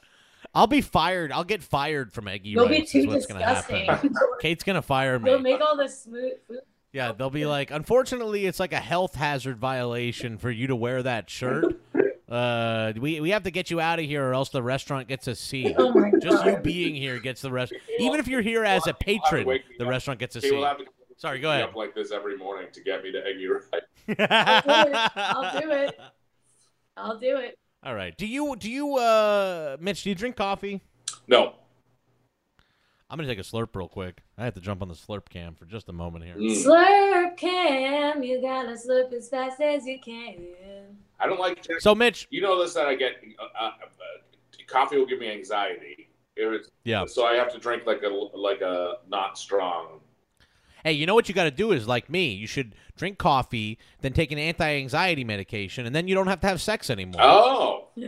I'll be fired. I'll get fired from eggy You'll rice. be too is what's gonna happen. <laughs> Kate's gonna fire me. They'll make all the smooth food. Yeah, they'll be like, unfortunately, it's like a health hazard violation for you to wear that shirt. <laughs> Uh, we we have to get you out of here, or else the restaurant gets a C. Oh my Just you being here gets the rest. Even if you're here as a patron, the up. restaurant gets a He C. will have to Sorry, go ahead. up like this every morning to get me to Eggy Rice. <laughs> I'll do it. I'll do it. All right. Do you do you uh Mitch? Do you drink coffee? No. I'm gonna take a slurp real quick. I have to jump on the slurp cam for just a moment here. Mm. Slurp cam, you gotta slurp as fast as you can. I don't like. Jack- So Mitch, You know this that I get. Uh, uh, uh, coffee will give me anxiety. If it's, Yeah. So I have to drink like a like a not strong. Hey, you know what you got to do is like me. You should drink coffee, then take an anti-anxiety medication, and then you don't have to have sex anymore. Oh, <laughs> Come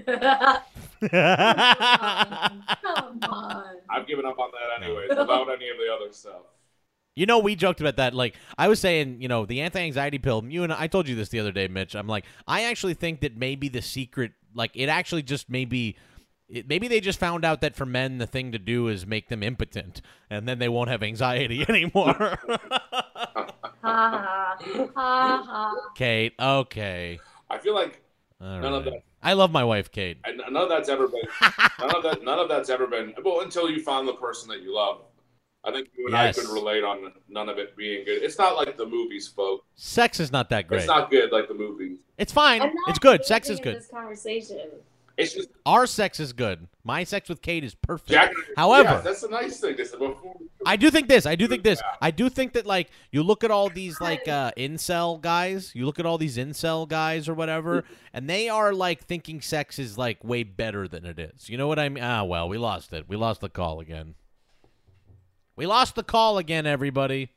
on. I've given up on that anyways. Without any of the other stuff. You know, we joked about that. Like, I was saying, you know, the anti-anxiety pill. You and I, I told you this the other day, Mitch. I'm like, I actually think that maybe the secret, like, it actually just maybe, it, maybe they just found out that for men the thing to do is make them impotent, and then they won't have anxiety <laughs> anymore. Ha ha. Ha ha. Kate, okay, I feel like all None of that. I love my wife, Kate. and none of that's ever been. none of that. None of that's ever been. Well, until you find the person that you love. I think you and Yes. I could relate on none of it being good. It's not like the movies, folks. Sex is not that great. It's not good like the movies. It's fine. It's good. Sex is good. This conversation. It's just Our sex is good. My sex with Kate is perfect. However, yeah, that's a nice thing. Before I do think this. I do think this. I do think that like you look at all these like uh incel guys, you look at all these incel guys or whatever, and they are like thinking sex is like way better than it is. You know what I mean? Ah, well, we lost it. We lost the call again. We lost the call again, everybody.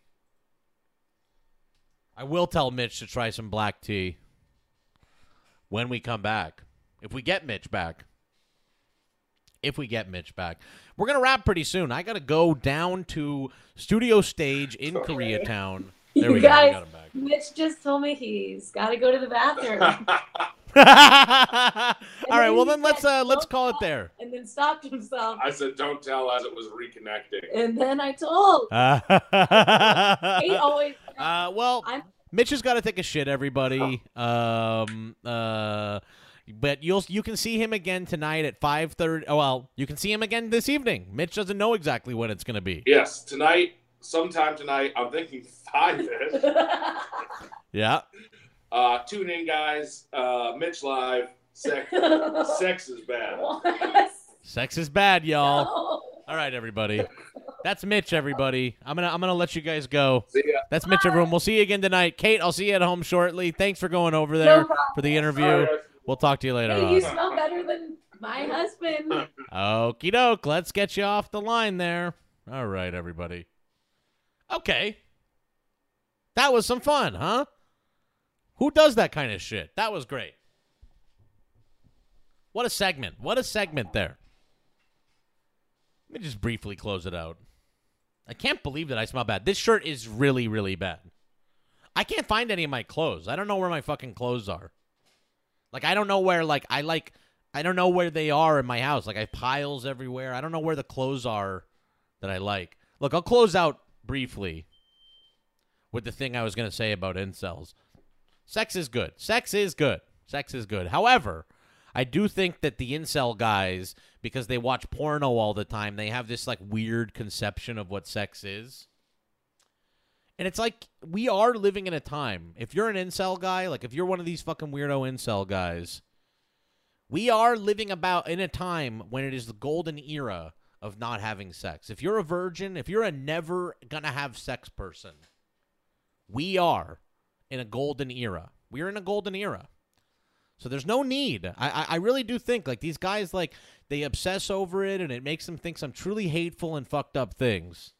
I will tell Mitch to try some black tea when we come back. If we get Mitch back. if we get Mitch back. We're gonna wrap pretty soon. I gotta go down to studio stage in Koreatown. <laughs> There we you go. guys, We got him back. Mitch just told me he's got to go to the bathroom. <laughs> <laughs> All right, well then let's uh let's call it there. and then stopped himself. I said, "Don't tell," as it was reconnecting. And then I told. He uh, always. well, I'm Mitch has got to take a shit, everybody. Um, uh, but you'll you can see him again tonight at five thirty. Oh well, you can see him again this evening. Mitch doesn't know exactly when it's gonna be. Yes, tonight, sometime tonight. I'm thinking <laughs> five. <laughs> Yeah. uh, tune in, guys. Uh, Mitch live. Sex, <laughs> sex is bad. Sex is bad, y'all. All right, everybody. That's Mitch, everybody. I'm gonna I'm gonna let you guys go. See ya. That's Mitch, everyone. We'll see you again tonight. Kate, I'll see you at home shortly. Thanks for going over there problem. for the interview. We'll talk to you later Hey, you on. smell better than my husband. Okie doke. Let's get you off the line there. All right, everybody. Okay. That was some fun, huh? Who does that kind of shit? That was great. What a segment. What a segment there. Let me just briefly close it out. I can't believe that I smell bad. This shirt is really, really bad. I can't find any of my clothes. I don't know where my fucking clothes are. Like I don't know where like I like I don't know where they are in my house. Like I have piles everywhere. I don't know where the clothes are that I like. Look, I'll close out briefly with the thing I was going to say about incels. Sex is good. Sex is good. Sex is good. However, I do think that the incel guys, because they watch porno all the time, they have this like weird conception of what sex is. And it's like we are living in a time. If you're an incel guy, like if you're one of these fucking weirdo incel guys, we are living about in a time when it is the golden era of not having sex. If you're a virgin, if you're a never gonna have sex person, we are in a golden era. We're in a golden era. So there's no need. I, I, really do think like these guys like they obsess over it and it makes them think some truly hateful and fucked up things.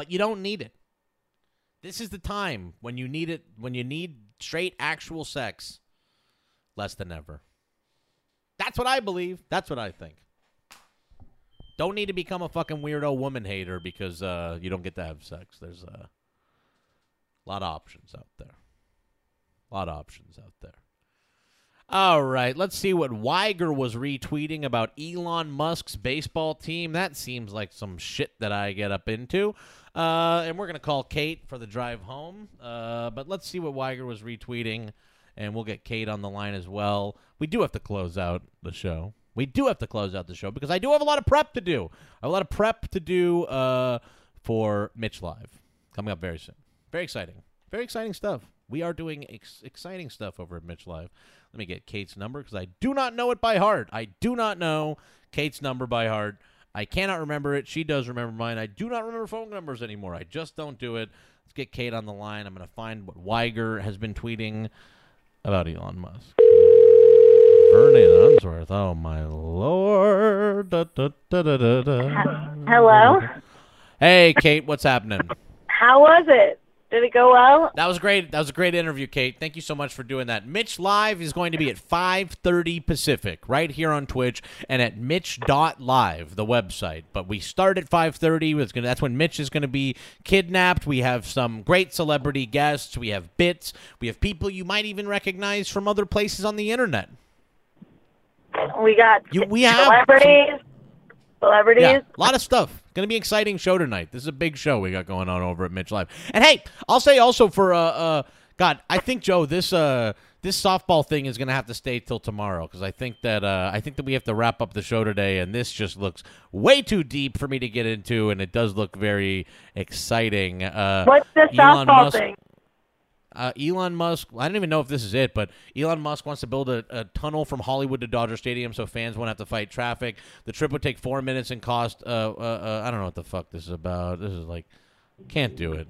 But you don't need it. This is the time when you need it when you need straight actual sex less than ever. That's what I believe. That's what I think. Don't need to become a fucking weirdo woman hater because uh, you don't get to have sex. There's a lot of options out there. A lot of options out there. All right, let's see what Weiger was retweeting about Elon Musk's baseball team. That seems like some shit that I get up into. Uh, and we're going to call Kate for the drive home. Uh, but let's see what Weiger was retweeting, and we'll get Kate on the line as well. We do have to close out the show. We do have to close out the show because I do have a lot of prep to do. I have a lot of prep to do uh, for Mitch Live coming up very soon. Very exciting. Very exciting stuff. We are doing ex- exciting stuff over at Mitch Live. Let me get Kate's number because I do not know it by heart. I do not know Kate's number by heart. I cannot remember it. She does remember mine. I do not remember phone numbers anymore. I just don't do it. Let's get Kate on the line. I'm going to find what Weiger has been tweeting about Elon Musk. Vernon Unsworth. Oh, my lord. Da, da, da. Hello? Hey, Kate. What's happening? How was it? Did it go well? That was great. That was a great interview, Kate. Thank you so much for doing that. Mitch Live is going to be at 5:30 Pacific, right here on Twitch, and at Mitch.live, the website. But we start at 5:30. Gonna. That's when Mitch is going to be kidnapped. We have some great celebrity guests. We have bits. We have people you might even recognize from other places on the internet. We got You, we have celebrities. Celebrities. Yeah, a lot of stuff. Going to be an exciting show tonight. This is a big show we got going on over at Mitch Live. And hey, I'll say also for uh, uh God, I think Joe, this uh this softball thing is going to have to stay till tomorrow because I think that uh I think that we have to wrap up the show today, and this just looks way too deep for me to get into, and it does look very exciting. Uh, What's the Elon softball Musk- thing? Uh, Elon Musk, I don't even know if this is it, but Elon Musk wants to build a, a tunnel from Hollywood to Dodger Stadium so fans won't have to fight traffic. The trip would take four minutes and cost, uh, uh, uh, I don't know what the fuck this is about. This is like, can't do it.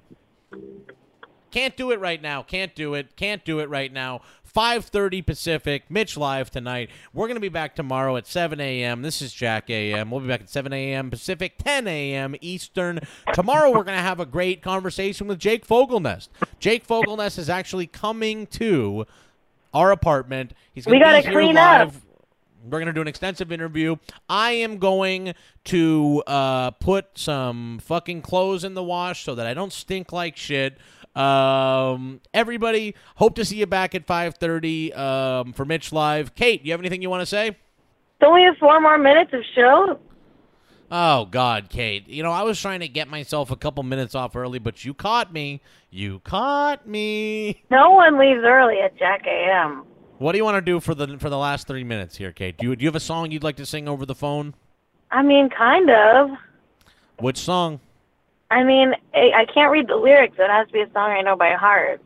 Can't do it right now. Can't do it. Can't do it right now. 5:30 Pacific. Mitch live tonight. We're gonna be back tomorrow at 7 a.m. This is Jack a.m. We'll be back at 7 a.m. Pacific, 10 a.m. Eastern. Tomorrow we're gonna have a great conversation with Jake Fogelnest. Jake Fogelnest is actually coming to our apartment. He's gonna We gotta be clean up. live. We're going to do an extensive interview. I am going to uh, put some fucking clothes in the wash so that I don't stink like shit. Um, everybody, hope to see you back at 5:30 um, for Mitch Live. Kate, you have anything you want to say? We have four more minutes of show? Oh God, Kate. You know, I was trying to get myself a couple minutes off early, but you caught me. You caught me. No one leaves early at Jack AM. What do you want to do for the for the last three minutes here, Kate? Do you do you have a song you'd like to sing over the phone? I mean, kind of. Which song? I mean, I, can't read the lyrics. It has to be a song I know by heart.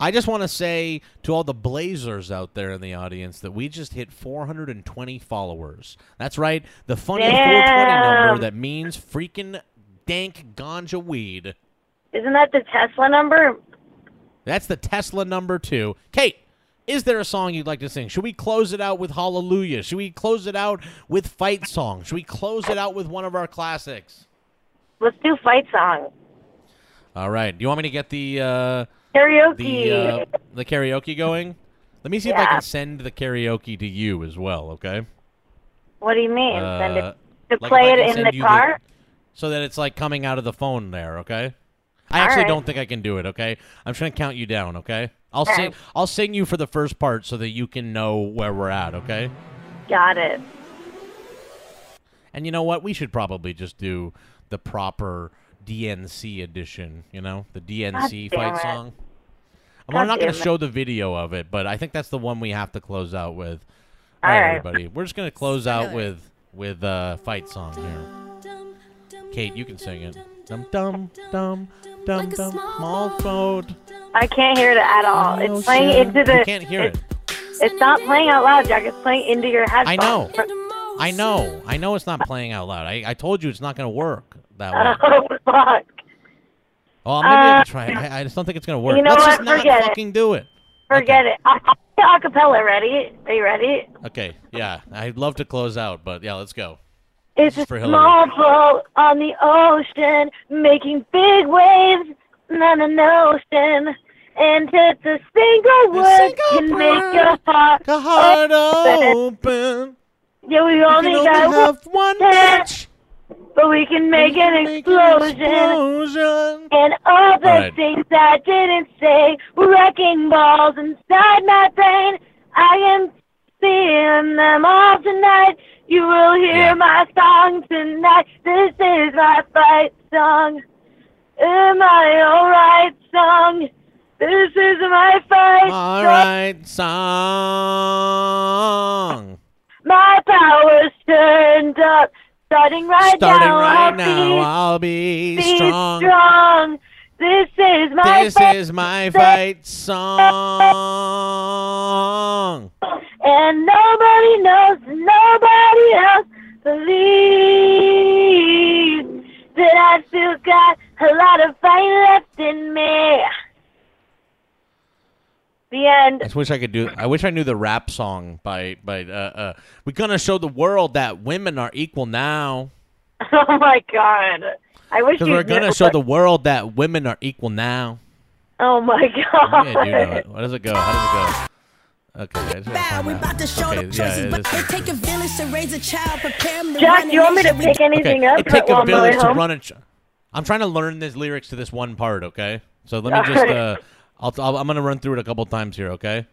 I just want to say to all the Blazers out there in the audience that we just hit 420 followers. That's right, the funny 420 number that means freaking dank ganja weed. Isn't that the Tesla number? That's the Tesla number too. Kate, is there a song you'd like to sing? Should we close it out with Hallelujah? Should we close it out with Fight Song? Should we close it out with one of our classics? Let's do fight song. All right. Do you want me to get the uh, Karaoke. the uh, the karaoke going? Let me see if I can send the karaoke to you as well. Okay. what do you mean? Send Uh, it to like play it in the car? so that it's like coming out of the phone there. Okay. I All actually right. don't think I can do it. Okay. I'm just gonna count you down. Okay. I'll Okay. sing. I'll sing you for the first part so that you can know where we're at. Okay. Got it. And you know what? We should probably just do the proper DNC edition. You know, the DNC God fight it. song. I'm God not going to show the video of it, but I think that's the one we have to close out with. All All right, right. everybody. We're just going to close out with with uh, fight song here. Kate, you can sing it. Dum dum dum dum dum. Small boat. I can't hear it at all. It's playing Ocean. into the. You can't hear it. It's not playing out loud, Jack. It's playing into your headphones. I know. I know. I know it's not playing out loud. I, I told you it's not going to work that <laughs> way. Oh fuck! Oh, maybe I Uh, can try. it. I, I just don't think it's gonna work. you know Let's what? just not Forget it. fucking do it. Forget it. I- I'll acapella. Ready? Are you ready? Okay, yeah, I'd love to close out, but yeah, let's go. It's a small boat on the ocean, making big waves on an ocean. And just a single word can make your heart heart open. open. Yeah, we only only got have one match. But we can make an Make an explosion. explosion. And all the All right. things I didn't say were wrecking balls inside my brain. I am seeing them all tonight. You will hear Yeah. my song tonight. This is my fight song. Am I alright song? This is my fight All song. right, song. My power's turned up. Starting right Starting now. right I'll now, be, I'll be be strong. strong. This is my This fight is my fight song. And nobody knows, nobody else believes that I still got a lot of fight left in me. The end. I wish I could do. I wish I knew the rap song by by. Uh, uh, we're gonna show the world that women are equal now. <laughs> Oh my god. I wish Because we're gonna knew. show the world that women are equal now. Oh my <laughs> god. Yeah, I do know it. What does it go? How does it go? Okay, I just gotta find We out. about to show Okay, the choices, it but is. it take a village to raise a child, prepare him to Jack, do you want me to a nation. pick anything Okay, up it take while a I'm on my way village to home? run a. Ch- I'm trying to learn the lyrics to this one part. Okay, so let me <laughs> just. Uh, I'll, I'll. I'm gonna run through it a couple times here. Okay.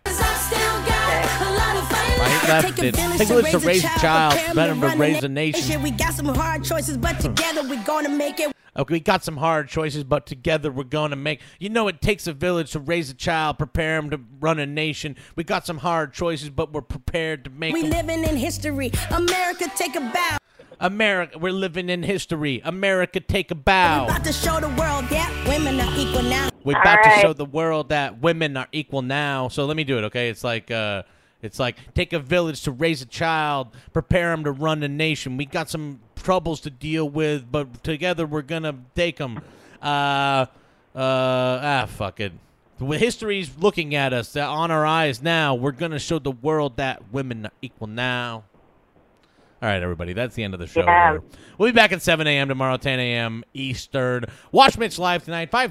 Fight left it. Take a village to raise a child, better to raise a nation. We got some hard choices, but together we're gonna make it. Okay, we got some hard choices, but together we're going to make. You know, it takes a village to raise a child, prepare him to run a nation. We got some hard choices, but we're prepared to make. We 'em. living in history. America, take a bow. America, we're living in history. America, take a bow. We're About to show the world that women are equal now. We're about to show the world that women are equal now. So let me do it, okay? It's like, uh, it's like take a village to raise a child, prepare them to run a nation. We got some troubles to deal with, but together we're gonna take them. Uh, uh, ah, fuck it. Well, History's looking at us uh, on our eyes now. We're gonna show the world that women are equal now. All right, everybody. That's the end of the show. Yeah. We'll be back at 7 a.m. tomorrow, 10 a.m. Eastern. Watch Mitch live tonight, 5